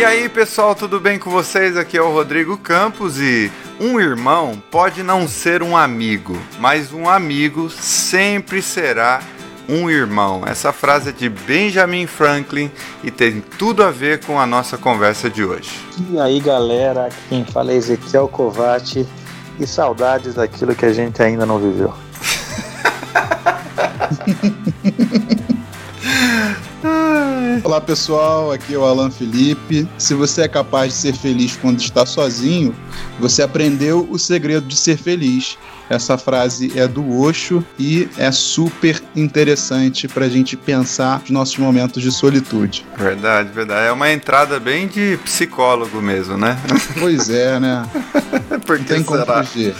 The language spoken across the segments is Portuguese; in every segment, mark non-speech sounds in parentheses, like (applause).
E aí, pessoal, tudo bem com vocês? Aqui é o Rodrigo Campos e um irmão pode não ser um amigo, mas um amigo sempre será um irmão. Essa frase é de Benjamin Franklin e tem tudo a ver com a nossa conversa de hoje. E aí, galera, aqui quem fala é Ezequiel Covati e saudades daquilo que a gente ainda não viveu. (laughs) Olá pessoal, aqui é o Alan Felipe. Se você é capaz de ser feliz quando está sozinho, você aprendeu o segredo de ser feliz. Essa frase é do Osho e é super interessante para a gente pensar nos nossos momentos de solitude. Verdade, verdade. É uma entrada bem de psicólogo mesmo, né? (laughs) Pois é, né? (laughs) Por que Tem como fugir.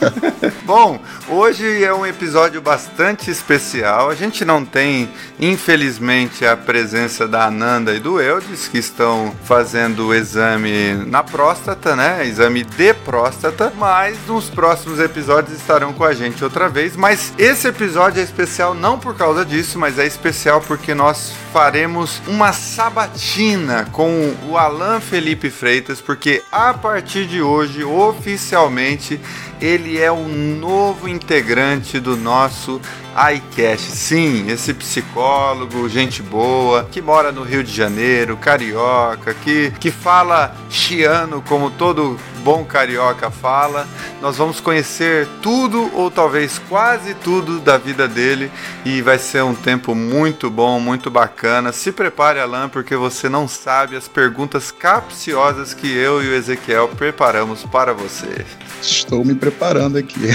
(laughs) Bom, hoje é um episódio bastante especial. A gente não tem, infelizmente, a presença da Ananda e do Eudes, que estão fazendo o exame na próstata, né? Exame de próstata. Mas nos próximos episódios estarão com a gente outra vez. Mas esse episódio é especial não por causa disso, mas é especial porque nós faremos uma sabatina com o Alan Felipe Freitas, porque a partir de hoje, oficialmente, ele é o novo integrante do nosso iCast. Sim, esse psicólogo, gente boa, que mora no Rio de Janeiro, carioca, que, que fala chiano como todo bom carioca fala. Nós vamos conhecer tudo ou talvez quase tudo da vida dele e vai ser um tempo muito bom, muito bacana. Se prepare, Alan, porque você não sabe as perguntas capciosas que eu e o Ezequiel preparamos para você. Estou me preparando aqui.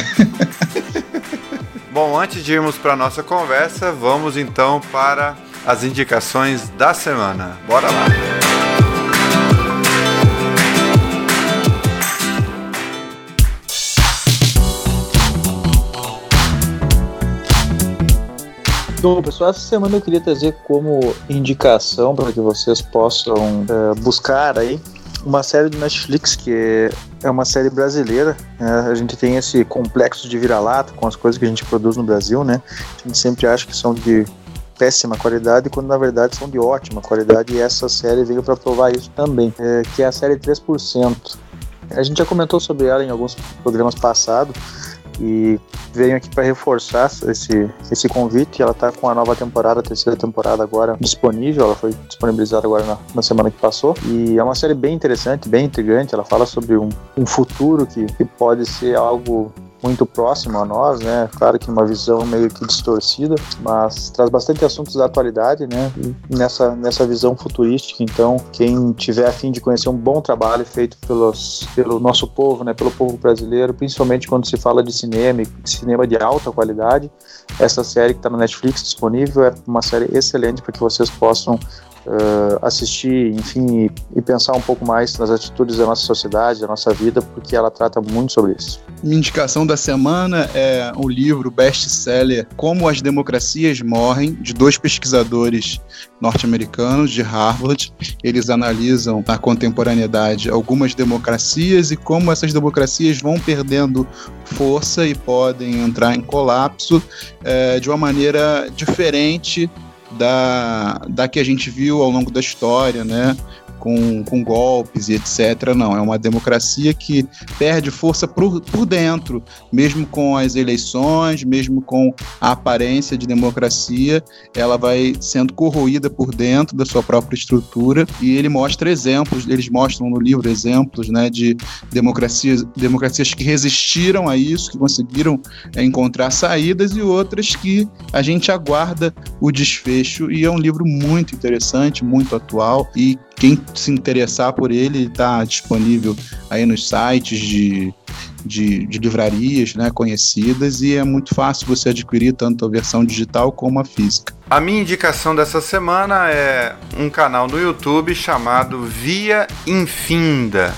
(laughs) Bom, antes de irmos para nossa conversa, vamos então para as indicações da semana. Bora lá. Bom, pessoal, essa semana eu queria trazer como indicação para que vocês possam é, buscar aí uma série do Netflix que é uma série brasileira. Né? A gente tem esse complexo de vira-lata com as coisas que a gente produz no Brasil, né? A gente sempre acha que são de péssima qualidade, quando na verdade são de ótima qualidade, e essa série veio para provar isso também, é, que é a série 3%. A gente já comentou sobre ela em alguns programas passados, e venho aqui para reforçar esse, esse convite. Ela está com a nova temporada, a terceira temporada agora disponível. Ela foi disponibilizada agora na, na semana que passou. E é uma série bem interessante, bem intrigante. Ela fala sobre um, um futuro que, que pode ser algo muito próximo a nós, né? Claro que uma visão meio que distorcida, mas traz bastante assuntos da atualidade, né? Nessa, nessa visão futurística. Então, quem tiver a fim de conhecer um bom trabalho feito pelos, pelo nosso povo, né? Pelo povo brasileiro, principalmente quando se fala de cinema, cinema de alta qualidade, essa série que está no Netflix disponível é uma série excelente para que vocês possam uh, assistir, enfim, e, e, pensar um pouco mais nas atitudes da nossa sociedade, da nossa vida, porque ela trata muito sobre isso. Minha indicação da semana é o livro best-seller Como as Democracias Morrem, de dois pesquisadores norte-americanos de Harvard. Eles analisam na contemporaneidade algumas democracias e como essas democracias vão perdendo força e podem entrar em colapso é, de uma maneira diferente da, da que a gente viu ao longo da história, né? Com, com golpes e etc. Não, é uma democracia que perde força por, por dentro, mesmo com as eleições, mesmo com a aparência de democracia, ela vai sendo corroída por dentro da sua própria estrutura e ele mostra exemplos, eles mostram no livro exemplos né, de democracias, democracias que resistiram a isso, que conseguiram encontrar saídas e outras que a gente aguarda o desfecho e é um livro muito interessante, muito atual e quem se interessar por ele está disponível aí nos sites de, de, de, livrarias né, conhecidas e é muito fácil você adquirir tanto a versão digital como a física. A minha indicação dessa semana é um canal no YouTube chamado Via Infinda.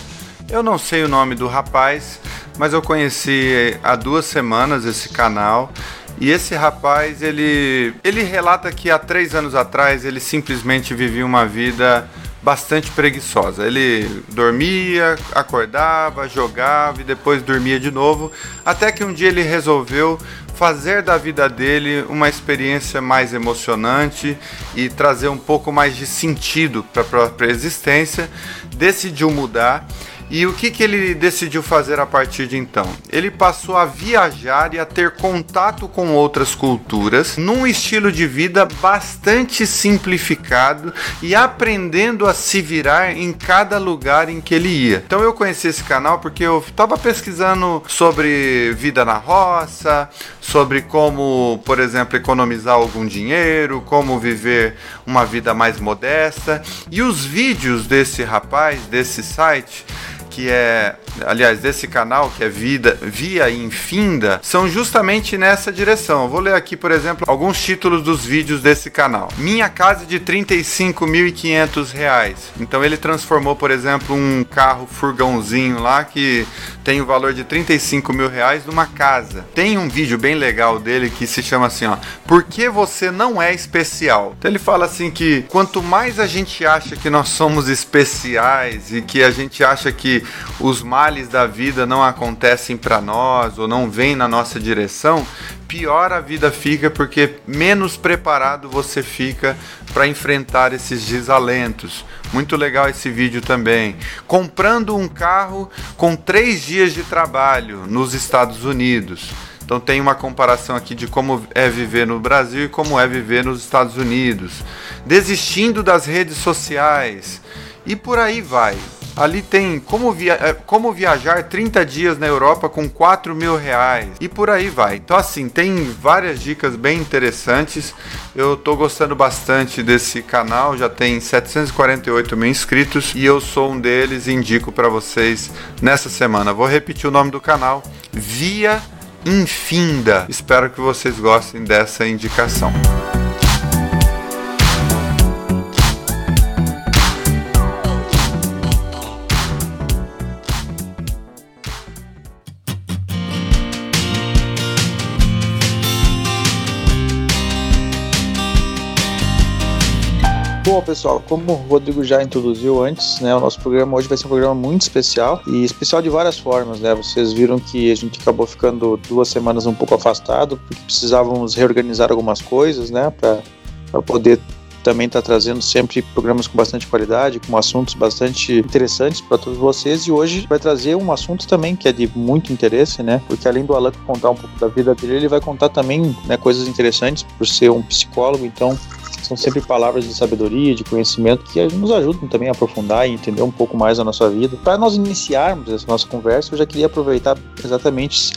Eu não sei o nome do rapaz, mas eu conheci há duas semanas esse canal. E esse rapaz, ele, ele relata que há três anos atrás ele simplesmente vivia uma vida bastante preguiçosa. Ele dormia, acordava, jogava e depois dormia de novo, até que um dia ele resolveu fazer da vida dele uma experiência mais emocionante e trazer um pouco mais de sentido para a própria existência. Decidiu mudar e o que, que ele decidiu fazer a partir de então? Ele passou a viajar e a ter contato com outras culturas num estilo de vida bastante simplificado e aprendendo a se virar em cada lugar em que ele ia. Então eu conheci esse canal porque eu estava pesquisando sobre vida na roça, sobre como, por exemplo, economizar algum dinheiro, como viver uma vida mais modesta. E os vídeos desse rapaz, desse site, que é, aliás, desse canal, que é Vida, Via Infinda, são justamente nessa direção. Vou ler aqui, por exemplo, alguns títulos dos vídeos desse canal. Minha casa de 35.500 reais. Então ele transformou, por exemplo, um carro furgãozinho lá que tem o valor de 35 mil reais numa casa. Tem um vídeo bem legal dele que se chama assim, ó, Por que você não é especial? Então ele fala assim que quanto mais a gente acha que nós somos especiais e que a gente acha que os males da vida não acontecem para nós ou não vêm na nossa direção, pior a vida fica porque menos preparado você fica para enfrentar esses desalentos. Muito legal esse vídeo também. Comprando um carro com três dias de trabalho nos Estados Unidos. Então tem uma comparação aqui de como é viver no Brasil e como é viver nos Estados Unidos. Desistindo das redes sociais. E por aí vai. Ali tem como, via é, como viajar 30 dias na Europa com 4 mil reais. E por aí vai. Então, assim, tem várias dicas bem interessantes. Eu tô gostando bastante desse canal. Já tem 748 mil inscritos. E eu sou um deles e indico para vocês nessa semana. Vou repetir o nome do canal: Via Infinda. Espero que vocês gostem dessa indicação. Bom, pessoal, como o Rodrigo já introduziu antes, né, o nosso programa hoje vai ser um programa muito especial e especial de várias formas, né? Vocês viram que a gente acabou ficando duas semanas um pouco afastado porque precisávamos reorganizar algumas coisas, né, para poder também estar tá trazendo sempre programas com bastante qualidade, com assuntos bastante interessantes para todos vocês. E hoje vai trazer um assunto também que é de muito interesse, né? Porque além do Alan contar um pouco da vida dele, ele vai contar também né, coisas interessantes por ser um psicólogo. Então, são sempre palavras de sabedoria, de conhecimento que nos ajudam também a aprofundar e entender um pouco mais a nossa vida. Para nós iniciarmos essa nossa conversa, eu já queria aproveitar exatamente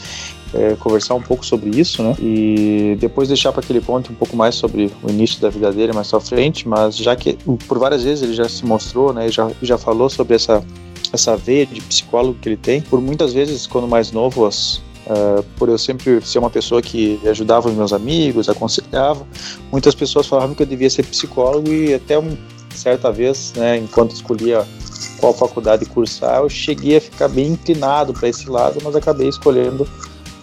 é, conversar um pouco sobre isso, né? E depois deixar para aquele ponto um pouco mais sobre o início da vida dele mais à frente, mas já que por várias vezes ele já se mostrou, né? Já, já falou sobre essa essa veia de psicólogo que ele tem. Por muitas vezes, quando mais novo, as, Uh, por eu sempre ser uma pessoa que ajudava os meus amigos, aconselhava, muitas pessoas falavam que eu devia ser psicólogo e até uma certa vez, né, enquanto escolhia qual faculdade cursar, eu cheguei a ficar bem inclinado para esse lado, mas acabei escolhendo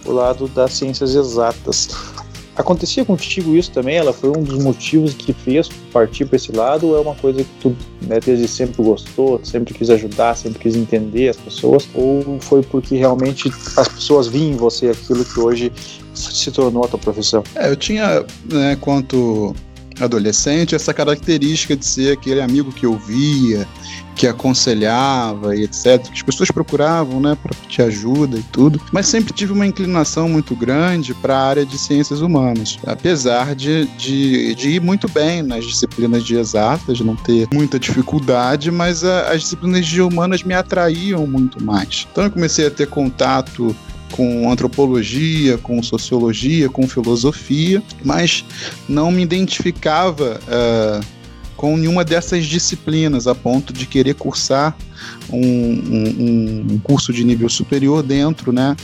o lado das ciências exatas. Acontecia contigo isso também? Ela foi um dos motivos que fez partir para esse lado? Ou é uma coisa que tu né, desde sempre gostou, sempre quis ajudar, sempre quis entender as pessoas? Ou foi porque realmente as pessoas viam em você aquilo que hoje se tornou a tua profissão? É, eu tinha, né, quanto adolescente, essa característica de ser aquele amigo que ouvia, que aconselhava e etc. Que as pessoas procuravam, né, para te ajuda e tudo. Mas sempre tive uma inclinação muito grande para a área de ciências humanas, apesar de, de, de, ir muito bem nas disciplinas de exatas, não ter muita dificuldade, mas a, as disciplinas de humanas me atraíam muito mais. Então eu comecei a ter contato com antropologia, com sociologia, com filosofia, mas não me identificava uh, com nenhuma dessas disciplinas a ponto de querer cursar um, um, um curso de nível superior dentro né,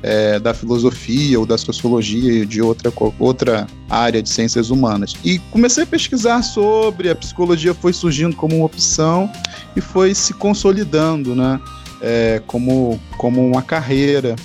é, da filosofia ou da sociologia e de outra, outra área de ciências humanas. E comecei a pesquisar sobre, a psicologia foi surgindo como uma opção e foi se consolidando né, é, como, como uma carreira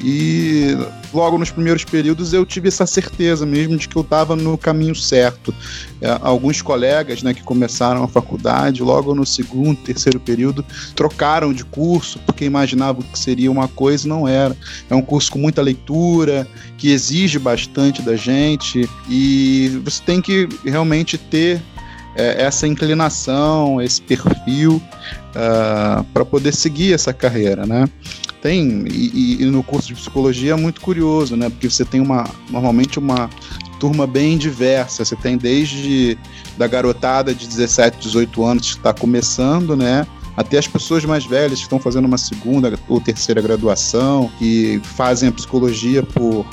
E logo nos primeiros períodos eu tive essa certeza mesmo de que eu estava no caminho certo. É, alguns colegas né, que começaram a faculdade, logo no segundo, terceiro período, trocaram de curso porque imaginavam que seria uma coisa e não era. É um curso com muita leitura, que exige bastante da gente e você tem que realmente ter é, essa inclinação, esse perfil uh, ah, para poder seguir essa carreira, né? Tem, e, e, no curso de psicologia é muito curioso, né? Porque você tem uma, normalmente uma turma bem diversa. Você tem desde da garotada de 17, 18 anos que está começando, né? Até as pessoas mais velhas que estão fazendo uma segunda ou terceira graduação, que fazem a psicologia por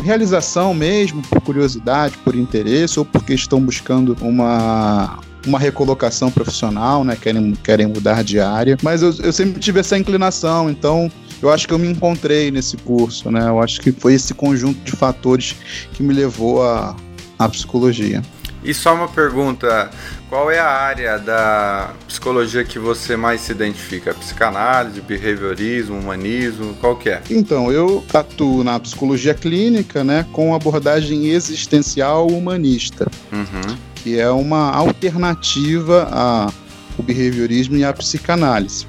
realização mesmo, por curiosidade, por interesse, ou porque estão buscando uma, uma recolocação profissional, né? Querem, querem mudar de área. Mas eu, eu sempre tive essa inclinação, então eu acho que eu me encontrei nesse curso, né? Eu acho que foi esse conjunto de fatores que me levou à, à psicologia. E só uma pergunta: qual é a área da psicologia que você mais se identifica? Psicanálise, behaviorismo, humanismo, qual que é? Então, eu atuo na psicologia clínica, né, com abordagem existencial humanista, uhum. que é uma alternativa ao behaviorismo e à psicanálise.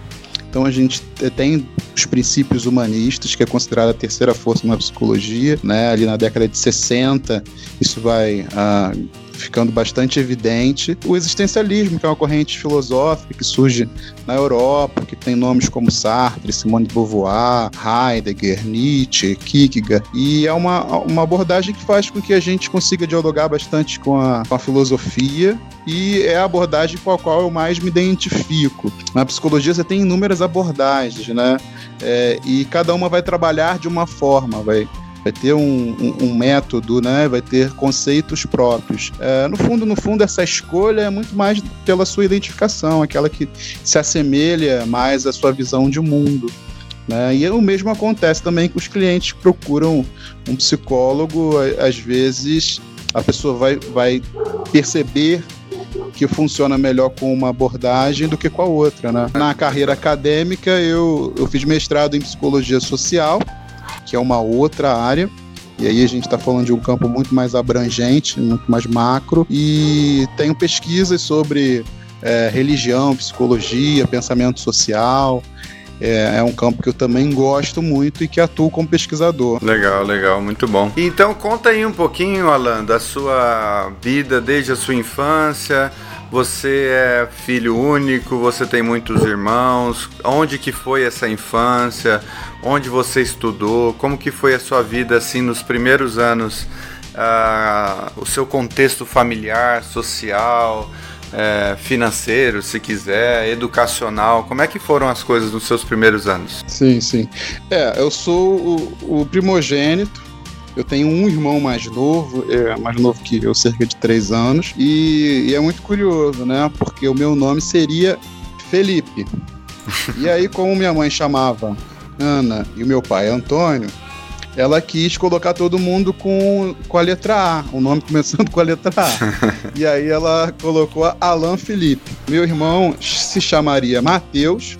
Então a gente tem os princípios humanistas, que é considerada a terceira força na psicologia, né? Ali na década de 60, isso vai uh, ficando bastante evidente. O existencialismo, que é uma corrente filosófica que surge na Europa, que tem nomes como Sartre, Simone de Beauvoir, Heidegger, Nietzsche, Kierkegaard, e é uma, uma abordagem que faz com que a gente consiga dialogar bastante com a, com a filosofia e é a abordagem com a qual eu mais me identifico. Na psicologia você tem inúmeras abordagens, né? É, e cada uma vai trabalhar de uma forma, vai vai ter um, um, um, método, né? vai ter conceitos próprios. É, no fundo, no fundo, essa escolha é muito mais pela sua identificação, aquela que se assemelha mais à sua visão de mundo. Né? E o mesmo acontece também com os clientes que procuram um psicólogo, às vezes a pessoa vai, vai perceber que funciona melhor com uma abordagem do que com a outra. Né? Na carreira acadêmica, eu, eu fiz mestrado em psicologia social que é uma outra área. E aí a gente está falando de um campo muito mais abrangente, muito mais macro. E tenho pesquisas sobre é, religião, psicologia, pensamento social. É, é, um campo que eu também gosto muito e que atuo como pesquisador. Legal, legal, muito bom. Então conta aí um pouquinho, Alan, da sua vida desde a sua infância. Você é filho único, você tem muitos irmãos. Onde que foi essa infância? Onde você estudou? Como que foi a sua vida assim nos primeiros anos? Uh, o seu contexto familiar, social, é, financeiro, se quiser, educacional. Como é que foram as coisas nos seus primeiros anos? Sim, sim. É, eu sou o, o primogênito eu tenho um irmão mais novo, é mais novo que eu, cerca de três anos, e, e é muito curioso, né? Porque o meu nome seria Felipe. e aí, como minha mãe chamava Ana e o meu pai Antônio, ela quis colocar todo mundo com, com a letra A, o nome começando com a letra A. (laughs) e aí ela colocou Alan Felipe. Meu irmão se chamaria Mateus,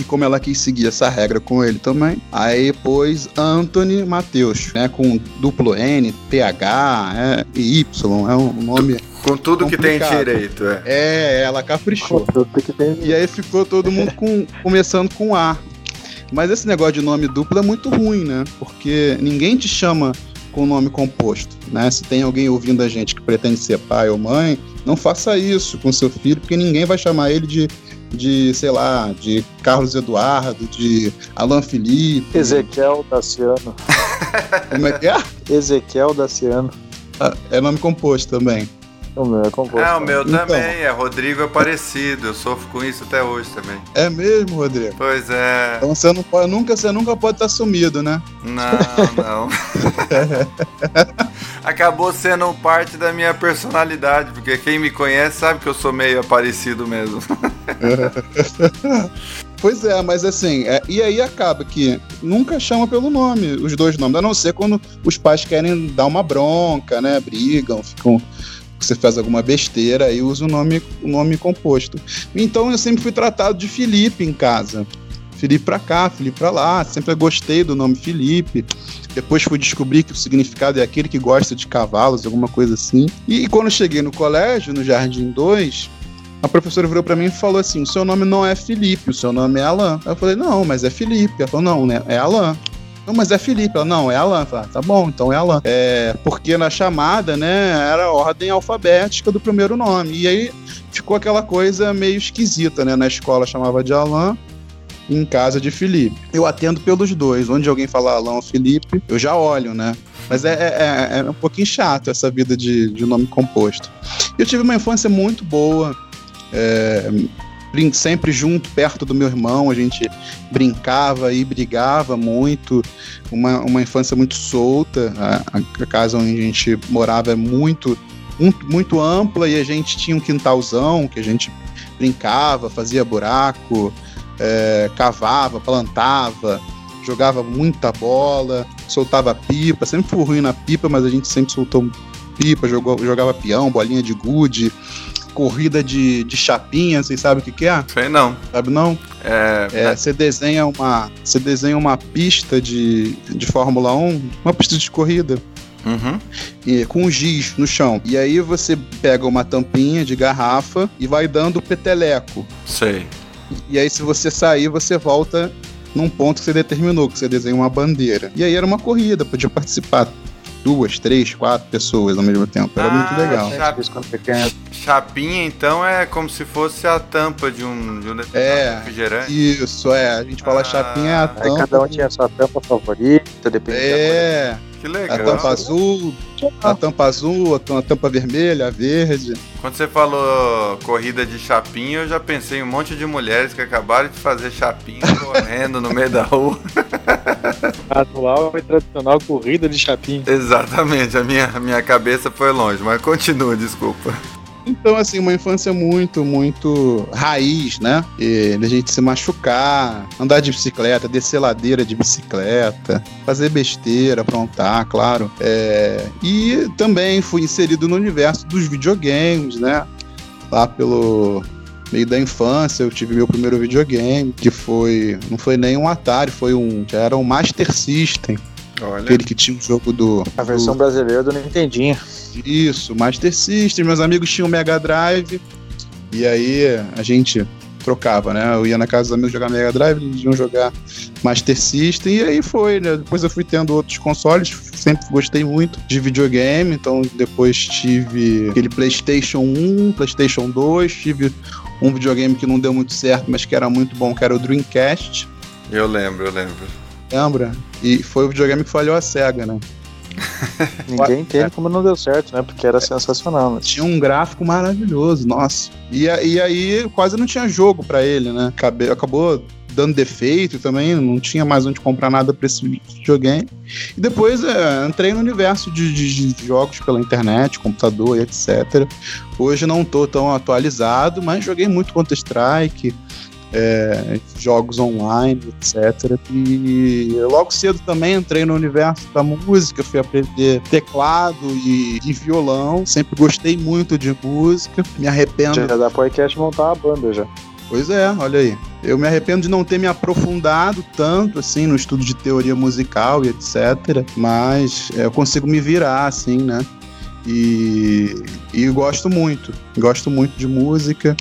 e como ela quis seguir essa regra com ele também, aí pôs Anthony Mateus, né? Com duplo N, PH é, e Y, é um nome. Com tudo complicado. que tem direito, é. É, ela caprichou. E aí ficou todo mundo com, começando com A. Mas esse negócio de nome duplo é muito ruim, né? Porque ninguém te chama com nome composto, né? Se tem alguém ouvindo a gente que pretende ser pai ou mãe, não faça isso com seu filho, porque ninguém vai chamar ele de de, sei lá, de Carlos Eduardo, de Alan Felipe. Ezequiel Daciano. Como é que é? Ezequiel Daciano. Ah, é nome composto também. O meu é composto. É, o meu então, também, é Rodrigo Aparecido. Eu sofro com isso até hoje também. É mesmo, Rodrigo? Pois é. Então você, não pode, nunca, você nunca pode estar sumido, né? Não, não. (laughs) Acabou sendo parte da minha personalidade, porque quem me conhece sabe que eu sou meio aparecido mesmo. (laughs) Pois é, mas assim, é, e aí acaba que nunca chama pelo nome, os dois nomes, a não ser quando os pais querem dar uma bronca, né? Brigam, ficam você faz alguma besteira e usa o nome, o nome composto. Então eu sempre fui tratado de Felipe em casa. Felipe pra cá, Felipe pra lá. Sempre gostei do nome Felipe. Depois fui descobrir que o significado é aquele que gosta de cavalos, alguma coisa assim. E quando cheguei no colégio, no Jardim 2, a professora virou para mim e falou assim: o seu nome não é Felipe, o seu nome é Alan. Eu falei, não, mas é Felipe. Ela falou, não, né? É Alan. Não, mas é Felipe. Ela, não, é Alan. Falei, ah, tá bom, então é Alan. É, porque na chamada, né, era a ordem alfabética do primeiro nome. E aí ficou aquela coisa meio esquisita, né? Na escola chamava de Alan, em casa de Felipe. Eu atendo pelos dois. Onde alguém fala Alan ou Felipe, eu já olho, né? Mas é, é, é um pouquinho chato essa vida de, de nome composto. Eu tive uma infância muito boa é, sempre junto, perto do meu irmão, a gente brincava e brigava muito, uma, uma infância muito solta, a, a casa onde a gente morava é muito, muito, muito ampla e a gente tinha um quintalzão que a gente brincava, fazia buraco, é, cavava, plantava, jogava muita bola, soltava pipa, sempre fui ruim na pipa, mas a gente sempre soltou pipa, jogou, jogava peão, bolinha de gude, corrida de, de chapinha, vocês sabem o que, que é? Sei não. Sabe não? É, é, você desenha uma, você desenha uma pista de, de Fórmula 1, uma pista de corrida. Uhum. E, com giz no chão. E aí você pega uma tampinha de garrafa e vai dando peteleco. Sei. E aí, se você sair, você volta num ponto que você determinou, que você desenha uma bandeira. E aí era uma corrida, podia participar duas, três, quatro pessoas ao mesmo tempo. Era ah, muito legal. Chap... Chapinha, então, é como se fosse a tampa de um, de um é, refrigerante. Isso, é. A gente fala ah, chapinha é a tampa. Aí cada um tinha a sua tampa favorita, depende é. da que legal. A tampa azul, a tampa azul, a tampa vermelha, a verde. Quando você falou corrida de chapinha, eu já pensei em um monte de mulheres que acabaram de fazer chapinha correndo no meio da rua. (laughs) (laughs) Atual e tradicional corrida de chapinha. Exatamente, a minha, a minha cabeça foi longe, mas continua, desculpa. Então, assim, uma infância muito, muito raiz, né? E a gente se machucar, andar de bicicleta, descer ladeira de bicicleta, fazer besteira, aprontar, claro. É... E também fui inserido no universo dos videogames, né? Lá pelo meio da infância, eu tive meu primeiro videogame, que foi. Não foi nem um Atari, foi um. Já era um Master System. Olha. Aquele que tinha o um jogo do. A versão do... brasileira do Nintendinho. Isso, Master System. Meus amigos tinham Mega Drive. E aí a gente trocava, né? Eu ia na casa dos amigos jogar Mega Drive, eles iam jogar Master System, e aí foi, né? Depois eu fui tendo outros consoles, sempre gostei muito de videogame, então depois tive aquele PlayStation 1, PlayStation 2, tive um videogame que não deu muito certo, mas que era muito bom, que era o Dreamcast. Eu lembro, eu lembro. Lembra? E foi o videogame que falhou a SEGA, né? (laughs) Ninguém entende como não deu certo, né? Porque era é. sensacional. Né? Tinha um gráfico maravilhoso, nossa. E, e aí quase não tinha jogo para ele, né? Acabei, acabou dando defeito também, não tinha mais onde comprar nada para esse videogame. E depois é, entrei no universo de, de, de, jogos pela internet, computador e etc. Hoje não tô tão atualizado, mas joguei muito Counter-Strike, é, jogos online, etc. E logo cedo também entrei no universo da música, fui aprender teclado e, e violão. Sempre gostei muito de música. Me arrependo. Já dá podcast montar uma banda já. Pois é, olha aí. Eu me arrependo de não ter me aprofundado tanto assim no estudo de teoria musical e etc. Mas é, eu consigo me virar assim, né? E, e gosto muito. Gosto muito de música.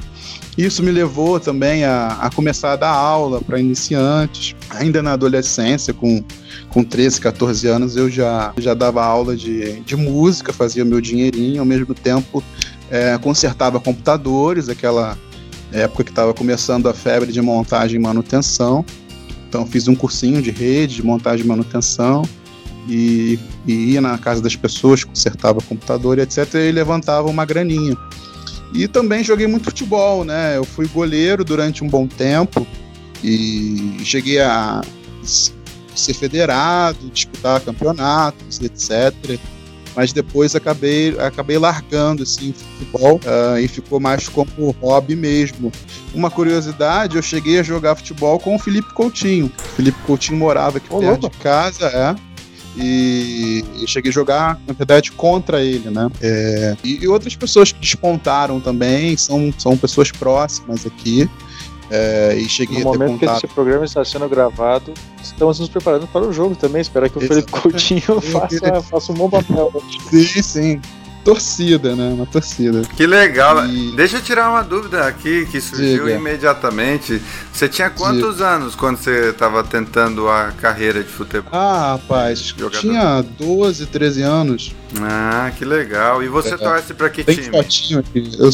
Isso me levou também a, a começar a dar aula para iniciantes. Ainda na adolescência, com, com 13, 14 anos, eu já, já dava aula de, de música, fazia meu dinheirinho, ao mesmo tempo é, consertava computadores, aquela época que estava começando a febre de montagem e manutenção. Então fiz um cursinho de rede, de montagem e manutenção. E, e ia na casa das pessoas, consertava computador etc. E levantava uma graninha. E também joguei muito futebol, né? Eu fui goleiro durante um bom tempo e cheguei a ser federado, disputar campeonatos, etc. Mas depois acabei, acabei largando assim, futebol uh, e ficou mais como hobby mesmo. Uma curiosidade, eu cheguei a jogar futebol com o Felipe Coutinho. O Felipe Coutinho morava aqui oh, perto de casa, é. E eu cheguei a jogar, na verdade, contra ele, né? É, e, e, outras pessoas que despontaram também, são, são pessoas próximas aqui. É, e cheguei no a ter momento que esse programa está sendo gravado, estamos nos preparando para o jogo também. Espero que o Felipe Coutinho (laughs) faça, faça um bom papel. Sim, sim. Torcida, né? Uma torcida. Que legal. E- Deixa eu tirar uma dúvida aqui que surgiu Diga. imediatamente. Você tinha quantos anos quando você estava tentando a carreira de futebol? Ah, rapaz, Jogador. tinha 12, 13 anos. Ah, que legal. E você É. torce pra que time? fotinho aqui. Eu-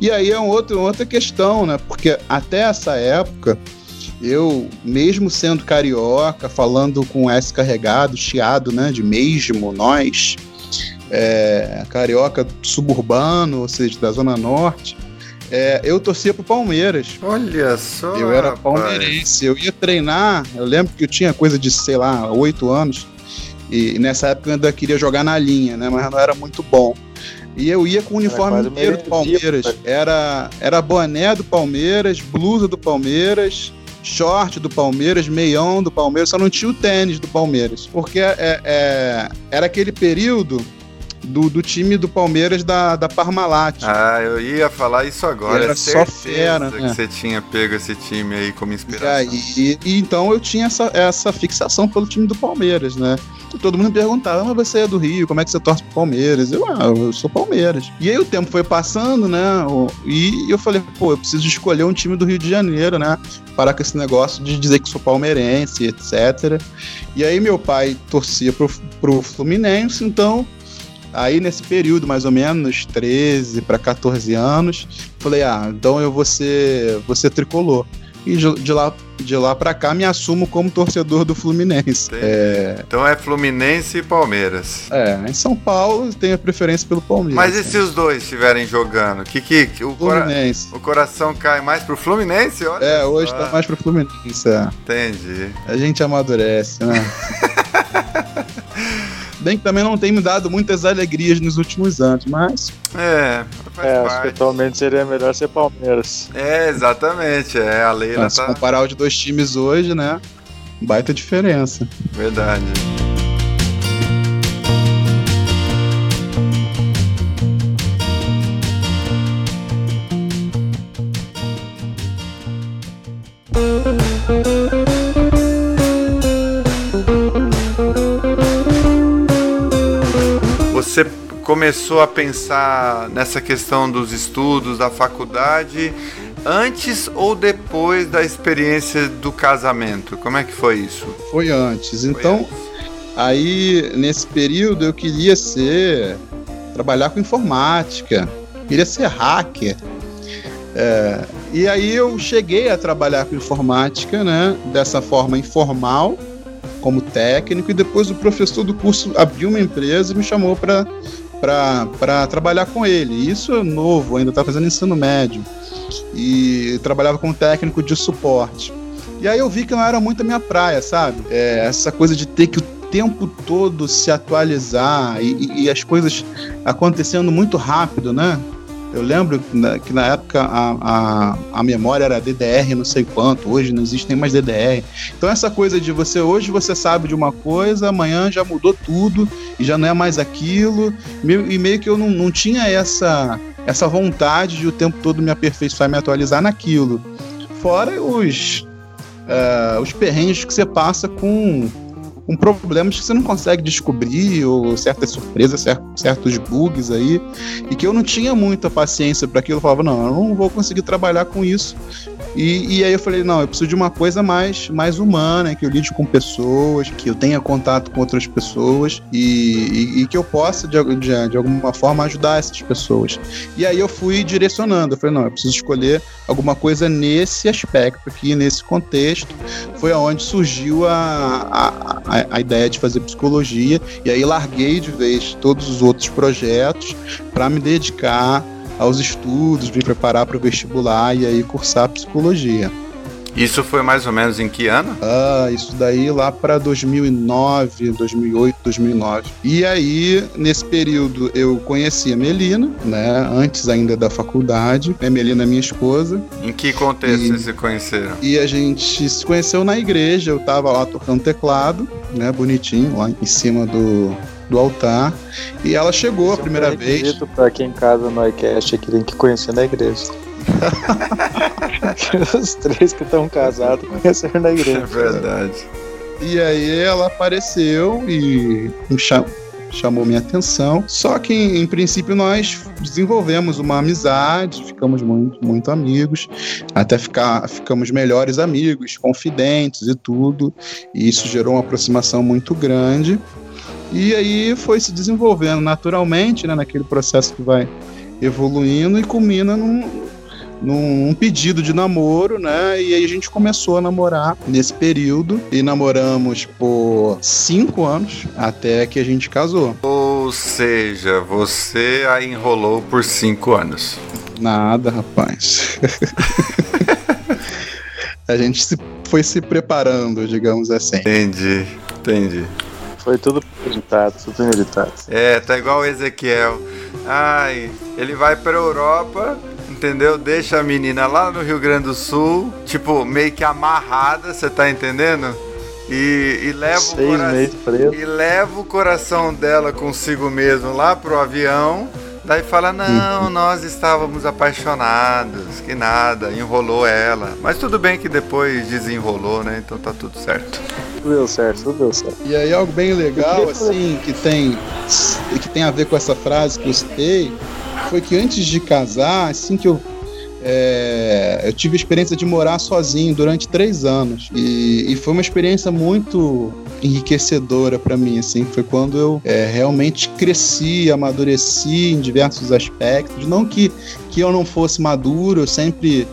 E aí é um outro, outra questão, né? Porque até essa época, eu, mesmo sendo carioca, falando com S carregado, chiado, né? De mesmo, nós, é, carioca suburbano, ou seja, da Zona Norte, é, eu torcia pro Palmeiras. Olha só. Eu era rapaz. palmeirense, eu ia treinar, eu lembro que eu tinha coisa de, sei lá, oito anos, e nessa época eu ainda queria jogar na linha, né, mas não era muito bom. E eu ia com o uniforme inteiro do Palmeiras, era, era boné do Palmeiras, blusa do Palmeiras, short do Palmeiras, meião do Palmeiras, só não tinha o tênis do Palmeiras, porque é, é- era aquele período do, do time do Palmeiras da, da Parmalat. Ah, eu ia falar isso agora. Era só fera, que né? você tinha pego esse time aí como E, inspiração. aí, e então eu tinha essa, essa fixação pelo time do Palmeiras, né? E todo mundo me perguntava, mas você é do Rio, como é que você torce pro Palmeiras? Eu, ah, eu sou Palmeiras. E aí o tempo foi passando, né? E eu falei, pô, eu preciso escolher um time do Rio de Janeiro, né? Parar com esse negócio de dizer que sou palmeirense, etc. E aí meu pai torcia pro, pro Fluminense, então Aí nesse período, mais ou menos, 13 para 14 anos, falei, ah, então eu vou ser, vou ser tricolor. E de, lá, de lá para cá me assumo como torcedor do Fluminense. É, Então é Fluminense e Palmeiras. é, em São Paulo tenho a preferência pelo Palmeiras. Mas e se os dois estiverem jogando? Que, que, que o, cora- o coração cai mais pro Fluminense? Olha É, só. hoje tá mais pro Fluminense. é. Entendi. A gente amadurece, né? (laughs) Bem que também não tem me dado muitas alegrias nos últimos anos, mas É, faz É, acho que parte. atualmente seria melhor ser Palmeiras. É, exatamente. É, a Leila se tá. comparar os dois times hoje, né? Baita diferença. Verdade. Começou a pensar nessa questão dos estudos, da faculdade, antes ou depois da experiência do casamento? Como é que foi isso? Foi antes. Foi Então, antes. Aí, nesse período, eu queria ser. trabalhar com informática, queria ser hacker. É, e aí eu cheguei a trabalhar com informática, né? Dessa forma informal, como técnico, e depois o professor do curso abriu uma empresa e me chamou para trabalhar com ele. Isso é novo, ainda estava fazendo ensino médio. E trabalhava como técnico de suporte. E aí eu vi que não era muito a minha praia, sabe? É, essa coisa de ter que o tempo todo se atualizar e, e- e as coisas acontecendo muito rápido, né? Eu lembro que na, época a, a, a memória era DDR não sei quanto, hoje não existe nem mais DDR. Então essa coisa de você, hoje você sabe de uma coisa, amanhã já mudou tudo e já não é mais aquilo. E meio que eu não, não tinha essa, essa vontade de o tempo todo me aperfeiçoar e me atualizar naquilo. Fora os, eh, os perrengues que você passa com, com problemas que você não consegue descobrir, ou certas surpresas, cer- certos bugs aí, e que eu não tinha muita paciência para aquilo. Eu falava, não, eu não vou conseguir trabalhar com isso. E, e aí eu falei, não, eu preciso de uma coisa mais, mais humana, que eu lide com pessoas, que eu tenha contato com outras pessoas e, e- e que eu possa, de, de, de alguma forma, ajudar essas pessoas. E aí eu fui direcionando, eu falei, não, eu preciso escolher alguma coisa nesse aspecto aqui, nesse contexto. Foi aonde surgiu a, a, a, a ideia de fazer psicologia, e aí larguei de vez todos os outros projetos para me dedicar aos estudos, me preparar para o vestibular e aí cursar psicologia. Isso foi mais ou menos em que ano? Ah, isso daí lá para 2009, 2008, 2009. E aí, nesse período, eu conheci a Melina, né? Antes ainda da faculdade. A Melina é minha esposa. Em que contexto E- vocês se conheceram? E a gente se conheceu na igreja. Eu tava lá tocando teclado, né? Bonitinho, lá em cima do, do altar. E ela chegou a Esse é um primeira vez. Pra quem casa no iCast aqui tem que conhecer na igreja. (laughs) Os três que estão casados conheceram na igreja. É verdade. E aí ela apareceu e me chamou minha atenção. Só que, em, princípio, nós desenvolvemos uma amizade, ficamos muito, muito amigos, até ficar, ficamos melhores amigos, confidentes e tudo. E isso gerou uma aproximação muito grande. E aí foi se desenvolvendo naturalmente, né, naquele processo que vai evoluindo e culmina num, num pedido de namoro, né? E aí a gente começou a namorar nesse período e namoramos por cinco anos até que a gente casou. Ou seja, você a enrolou por cinco anos. Nada, rapaz. (laughs) a gente se, foi se preparando, digamos assim. Entendi, entendi. Foi tudo meditado, tudo meditado. É, tá igual o Ezequiel. Ai, ele vai pra Europa entendeu? Deixa a menina lá no Rio Grande do Sul, tipo, meio que amarrada, você tá entendendo? E, e, leva o coração, e leva o coração dela consigo mesmo lá pro avião. Daí fala: Não, uhum. nós estávamos apaixonados, que nada, enrolou ela. Mas tudo bem que depois desenrolou, né? Então tá tudo certo. Tudo deu certo, tudo deu certo. E aí, algo bem legal, assim, que tem, que tem a ver com essa frase que eu citei, foi que antes de casar, assim que eu é, eu tive a experiência de morar sozinho durante três anos. E, e foi uma experiência muito enriquecedora para mim assim. Foi quando eu é, realmente cresci amadureci em diversos aspectos. Não que que eu não fosse maduro eu sempre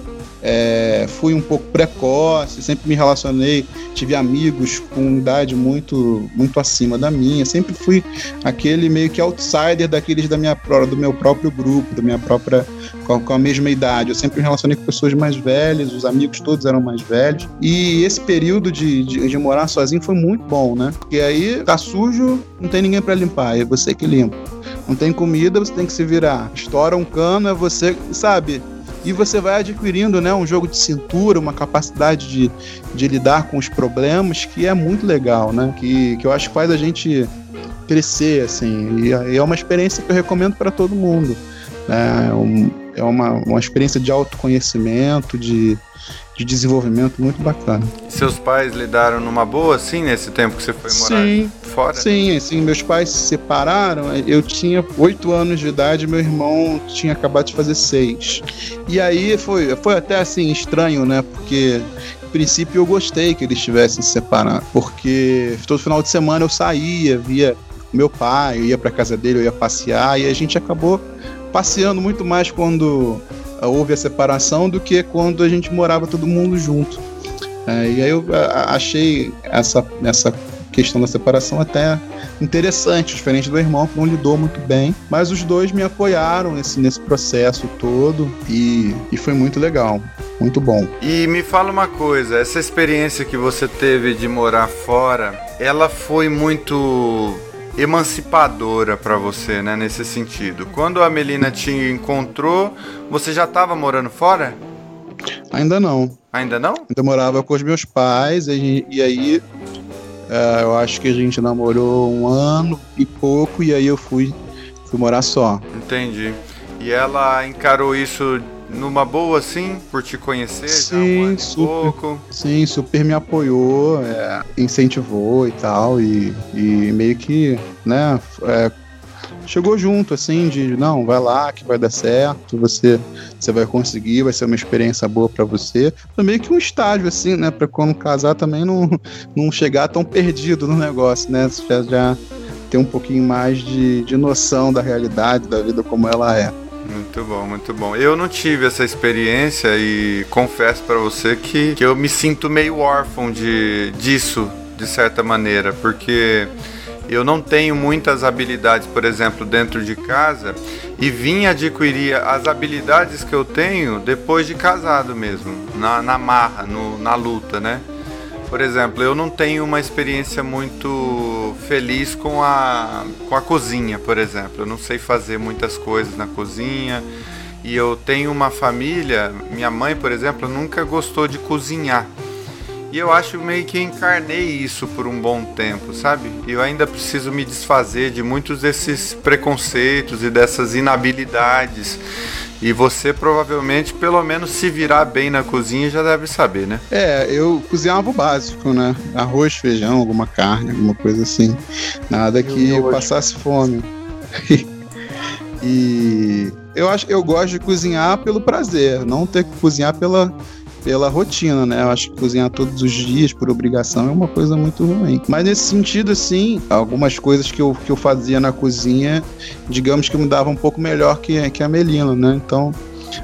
é, fui um pouco precoce, sempre me relacionei, tive amigos com idade muito, muito acima da minha, sempre fui aquele meio que outsider daqueles da minha, do meu próprio grupo, da minha própria, com, a mesma idade. Eu sempre me relacionei com pessoas mais velhas, os amigos todos eram mais velhos, e esse período de, de, de morar sozinho foi muito bom, né? Porque aí tá sujo, não tem ninguém para limpar, é você que limpa. Não tem comida, você tem que se virar. Estoura um cano, é você, sabe? E você vai adquirindo né, um jogo de cintura, uma capacidade de, de lidar com os problemas que é muito legal, né? Que, que eu acho que faz a gente crescer, assim, e, e é uma experiência que eu recomendo para todo mundo. Né? É, um, é uma, uma experiência de autoconhecimento, de, de desenvolvimento muito bacana. Seus pais lidaram numa boa, assim, nesse tempo que você foi morar sim, fora? Sim, sim. Meus pais se separaram. Eu tinha oito anos de idade, meu irmão tinha acabado de fazer seis. E aí foi, foi até assim estranho, né? Porque no princípio eu gostei que eles estivessem se separando, porque todo final de semana eu saía, via meu pai, eu ia para casa dele, eu ia passear e a gente acabou passeando muito mais quando houve a separação do que quando a gente morava todo mundo junto. É, e aí eu achei essa, essa questão da separação até interessante, diferente do irmão que não lidou muito bem, mas os dois me apoiaram nesse, nesse processo todo e, e foi muito legal, muito bom. E me fala uma coisa, essa experiência que você teve de morar fora, ela foi muito emancipadora para você, né, nesse sentido. Quando a Melina te encontrou, você já estava morando fora? Ainda não. Ainda não? Ainda morava com os meus pais e, e aí é, eu acho que a gente namorou um ano e pouco e aí eu fui, fui morar só. Entendi. E ela encarou isso numa boa, assim, por te conhecer sim, já um super, pouco? Sim, super me apoiou, é, incentivou e tal, e, e meio que, né, é, chegou junto, assim, de não, vai lá que vai dar certo, você, você vai conseguir, vai ser uma experiência boa para você. Foi meio que um estágio, assim, né, para quando casar também não, não chegar tão perdido no negócio, né, já, já ter um pouquinho mais de, de noção da realidade, da vida como ela é. Muito bom, muito bom. Eu não tive essa experiência e confesso para você que, que eu me sinto meio órfão de, disso, de certa maneira, porque eu não tenho muitas habilidades, por exemplo, dentro de casa e vim adquirir as habilidades que eu tenho depois de casado mesmo, na, na marra, no, na luta, né? Por exemplo, eu não tenho uma experiência muito feliz com a, com a cozinha, por exemplo. Eu não sei fazer muitas coisas na cozinha. E eu tenho uma família, minha mãe, por exemplo, nunca gostou de cozinhar. E eu acho meio que encarnei isso por um bom tempo, sabe? E eu ainda preciso me desfazer de muitos desses preconceitos e dessas inabilidades. E você provavelmente, pelo menos, se virar bem na cozinha, já deve saber, né? É, eu cozinhava o básico, né? Arroz, feijão, alguma carne, alguma coisa assim. Nada que eu passasse fome. (laughs) e eu acho eu gosto de cozinhar pelo prazer, não ter que cozinhar pela pela rotina, né? Eu acho que cozinhar todos os dias por obrigação é uma coisa muito ruim. Mas nesse sentido, assim, algumas coisas que eu, que eu fazia na cozinha, digamos que me dava um pouco melhor que, que a Melina, né? Então,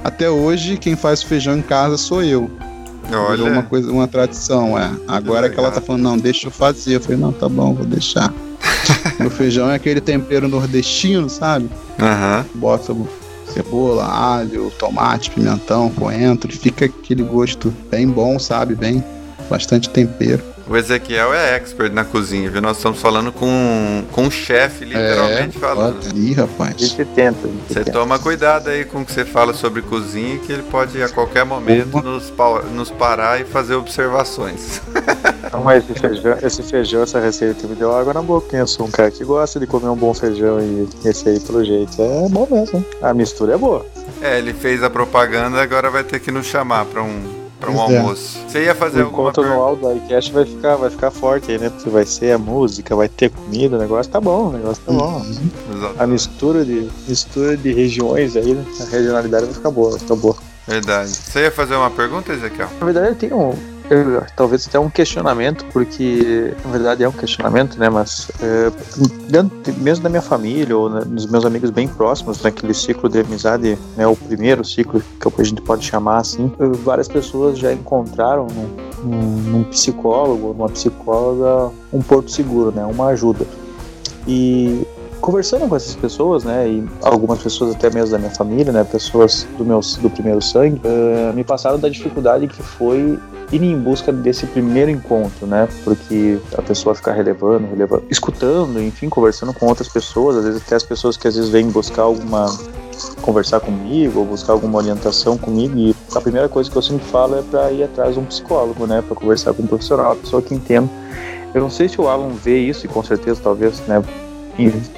até hoje, quem faz feijão em casa sou eu. Olha. uma coisa, uma tradição, é. Agora que ela tá falando, não, deixa eu fazer. Eu falei, não, tá bom, vou deixar. (laughs) o feijão é aquele tempero nordestino, sabe? Aham. Uhum. Bota cebola, alho, tomate, pimentão, coentro, fica aquele gosto bem bom, sabe? Bem, bastante tempero. O Ezequiel é expert na cozinha, viu? Nós estamos falando com, com um chefe, literalmente é, falando. Ih, rapaz. Você tenta. Você toma cuidado aí com o que você fala sobre cozinha, que ele pode a qualquer momento nos, nos parar e fazer observações. (laughs) Não, mas esse feijão, esse feijão, essa receita me deu água na boca. Eu sou um cara que gosta de comer um bom feijão e esse aí, pelo jeito, é bom mesmo. A mistura é boa. É, ele fez a propaganda, agora vai ter que nos chamar para um para um é. almoço. Você ia fazer o alguma encontro anual do iCast vai ficar, vai ficar forte aí, né? Porque vai ser a música, vai ter comida, o negócio tá bom, o negócio tá bom. Uhum. A mistura de, mistura de regiões aí, né? A regionalidade vai ficar boa, vai ficar boa. Verdade. Você ia fazer uma pergunta, Ezequiel? Na verdade, eu tenho talvez até um questionamento, porque na verdade é um questionamento, né? Mas é, dentro, mesmo da minha família ou né, nos meus amigos bem próximos, naquele ciclo de amizade, né, o primeiro ciclo que a gente pode chamar assim, várias pessoas já encontraram num, num psicólogo, numa psicóloga, um porto seguro, né? Uma ajuda. E conversando com essas pessoas, né, e algumas pessoas até mesmo da minha família, né, pessoas do meu do primeiro sangue, uh, me passaram da dificuldade que foi ir em busca desse primeiro encontro, né? Porque a pessoa ficar relevando, relevando, escutando, enfim, conversando com outras pessoas, às vezes até as pessoas que às vezes vêm buscar alguma conversar comigo ou buscar alguma orientação comigo e a primeira coisa que eu sempre falo é para ir atrás de um psicólogo, né, para conversar com um profissional, uma pessoa que entenda. Eu não sei se o Alan vê isso e com certeza talvez, né,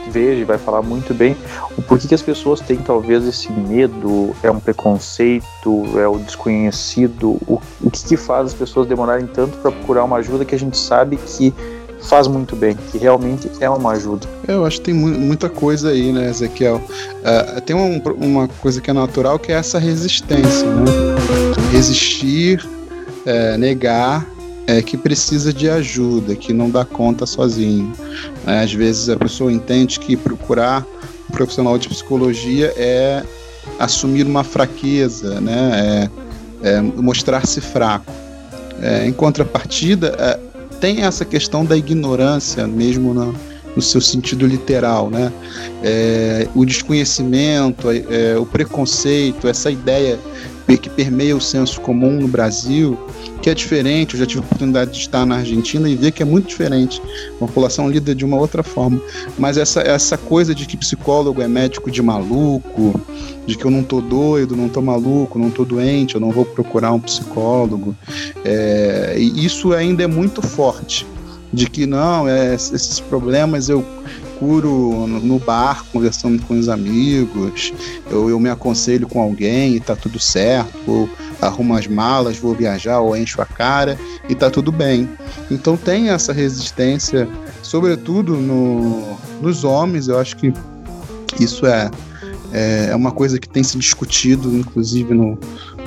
veja e vai falar muito bem o porquê que as pessoas têm talvez esse medo, é um preconceito, é o desconhecido, o, o que, que faz as pessoas demorarem tanto para procurar uma ajuda que a gente sabe que faz muito bem, que realmente é uma ajuda. Eu acho que tem muita coisa aí, né, Ezequiel? Uh, tem um, uma coisa que é natural que é essa resistência, né? Resistir, é, negar é, que precisa de ajuda, que não dá conta sozinho. É, às vezes a pessoa entende que procurar um profissional de psicologia é assumir uma fraqueza, né? é, é mostrar-se fraco. É, em contrapartida, é, tem essa questão da ignorância, mesmo na, no seu sentido literal, né? É, o desconhecimento, é, o preconceito, essa ideia que permeia o senso comum no Brasil, que é diferente. Eu já tive a oportunidade de estar na Argentina e ver que é muito diferente. A população lida de uma outra forma. Mas essa, essa coisa de que psicólogo é médico de maluco, de que eu não tô doido, não tô maluco, não tô doente, eu não vou procurar um psicólogo, é, isso ainda é muito forte. De que não, é, esses problemas eu curo no bar, conversando com os amigos, eu, eu me aconselho com alguém e tá tudo certo, ou arrumo as malas, vou viajar ou encho a cara e tá tudo bem. Então tem essa resistência, sobretudo no, nos homens, eu acho que isso é, é, é uma coisa que tem se discutido, inclusive no,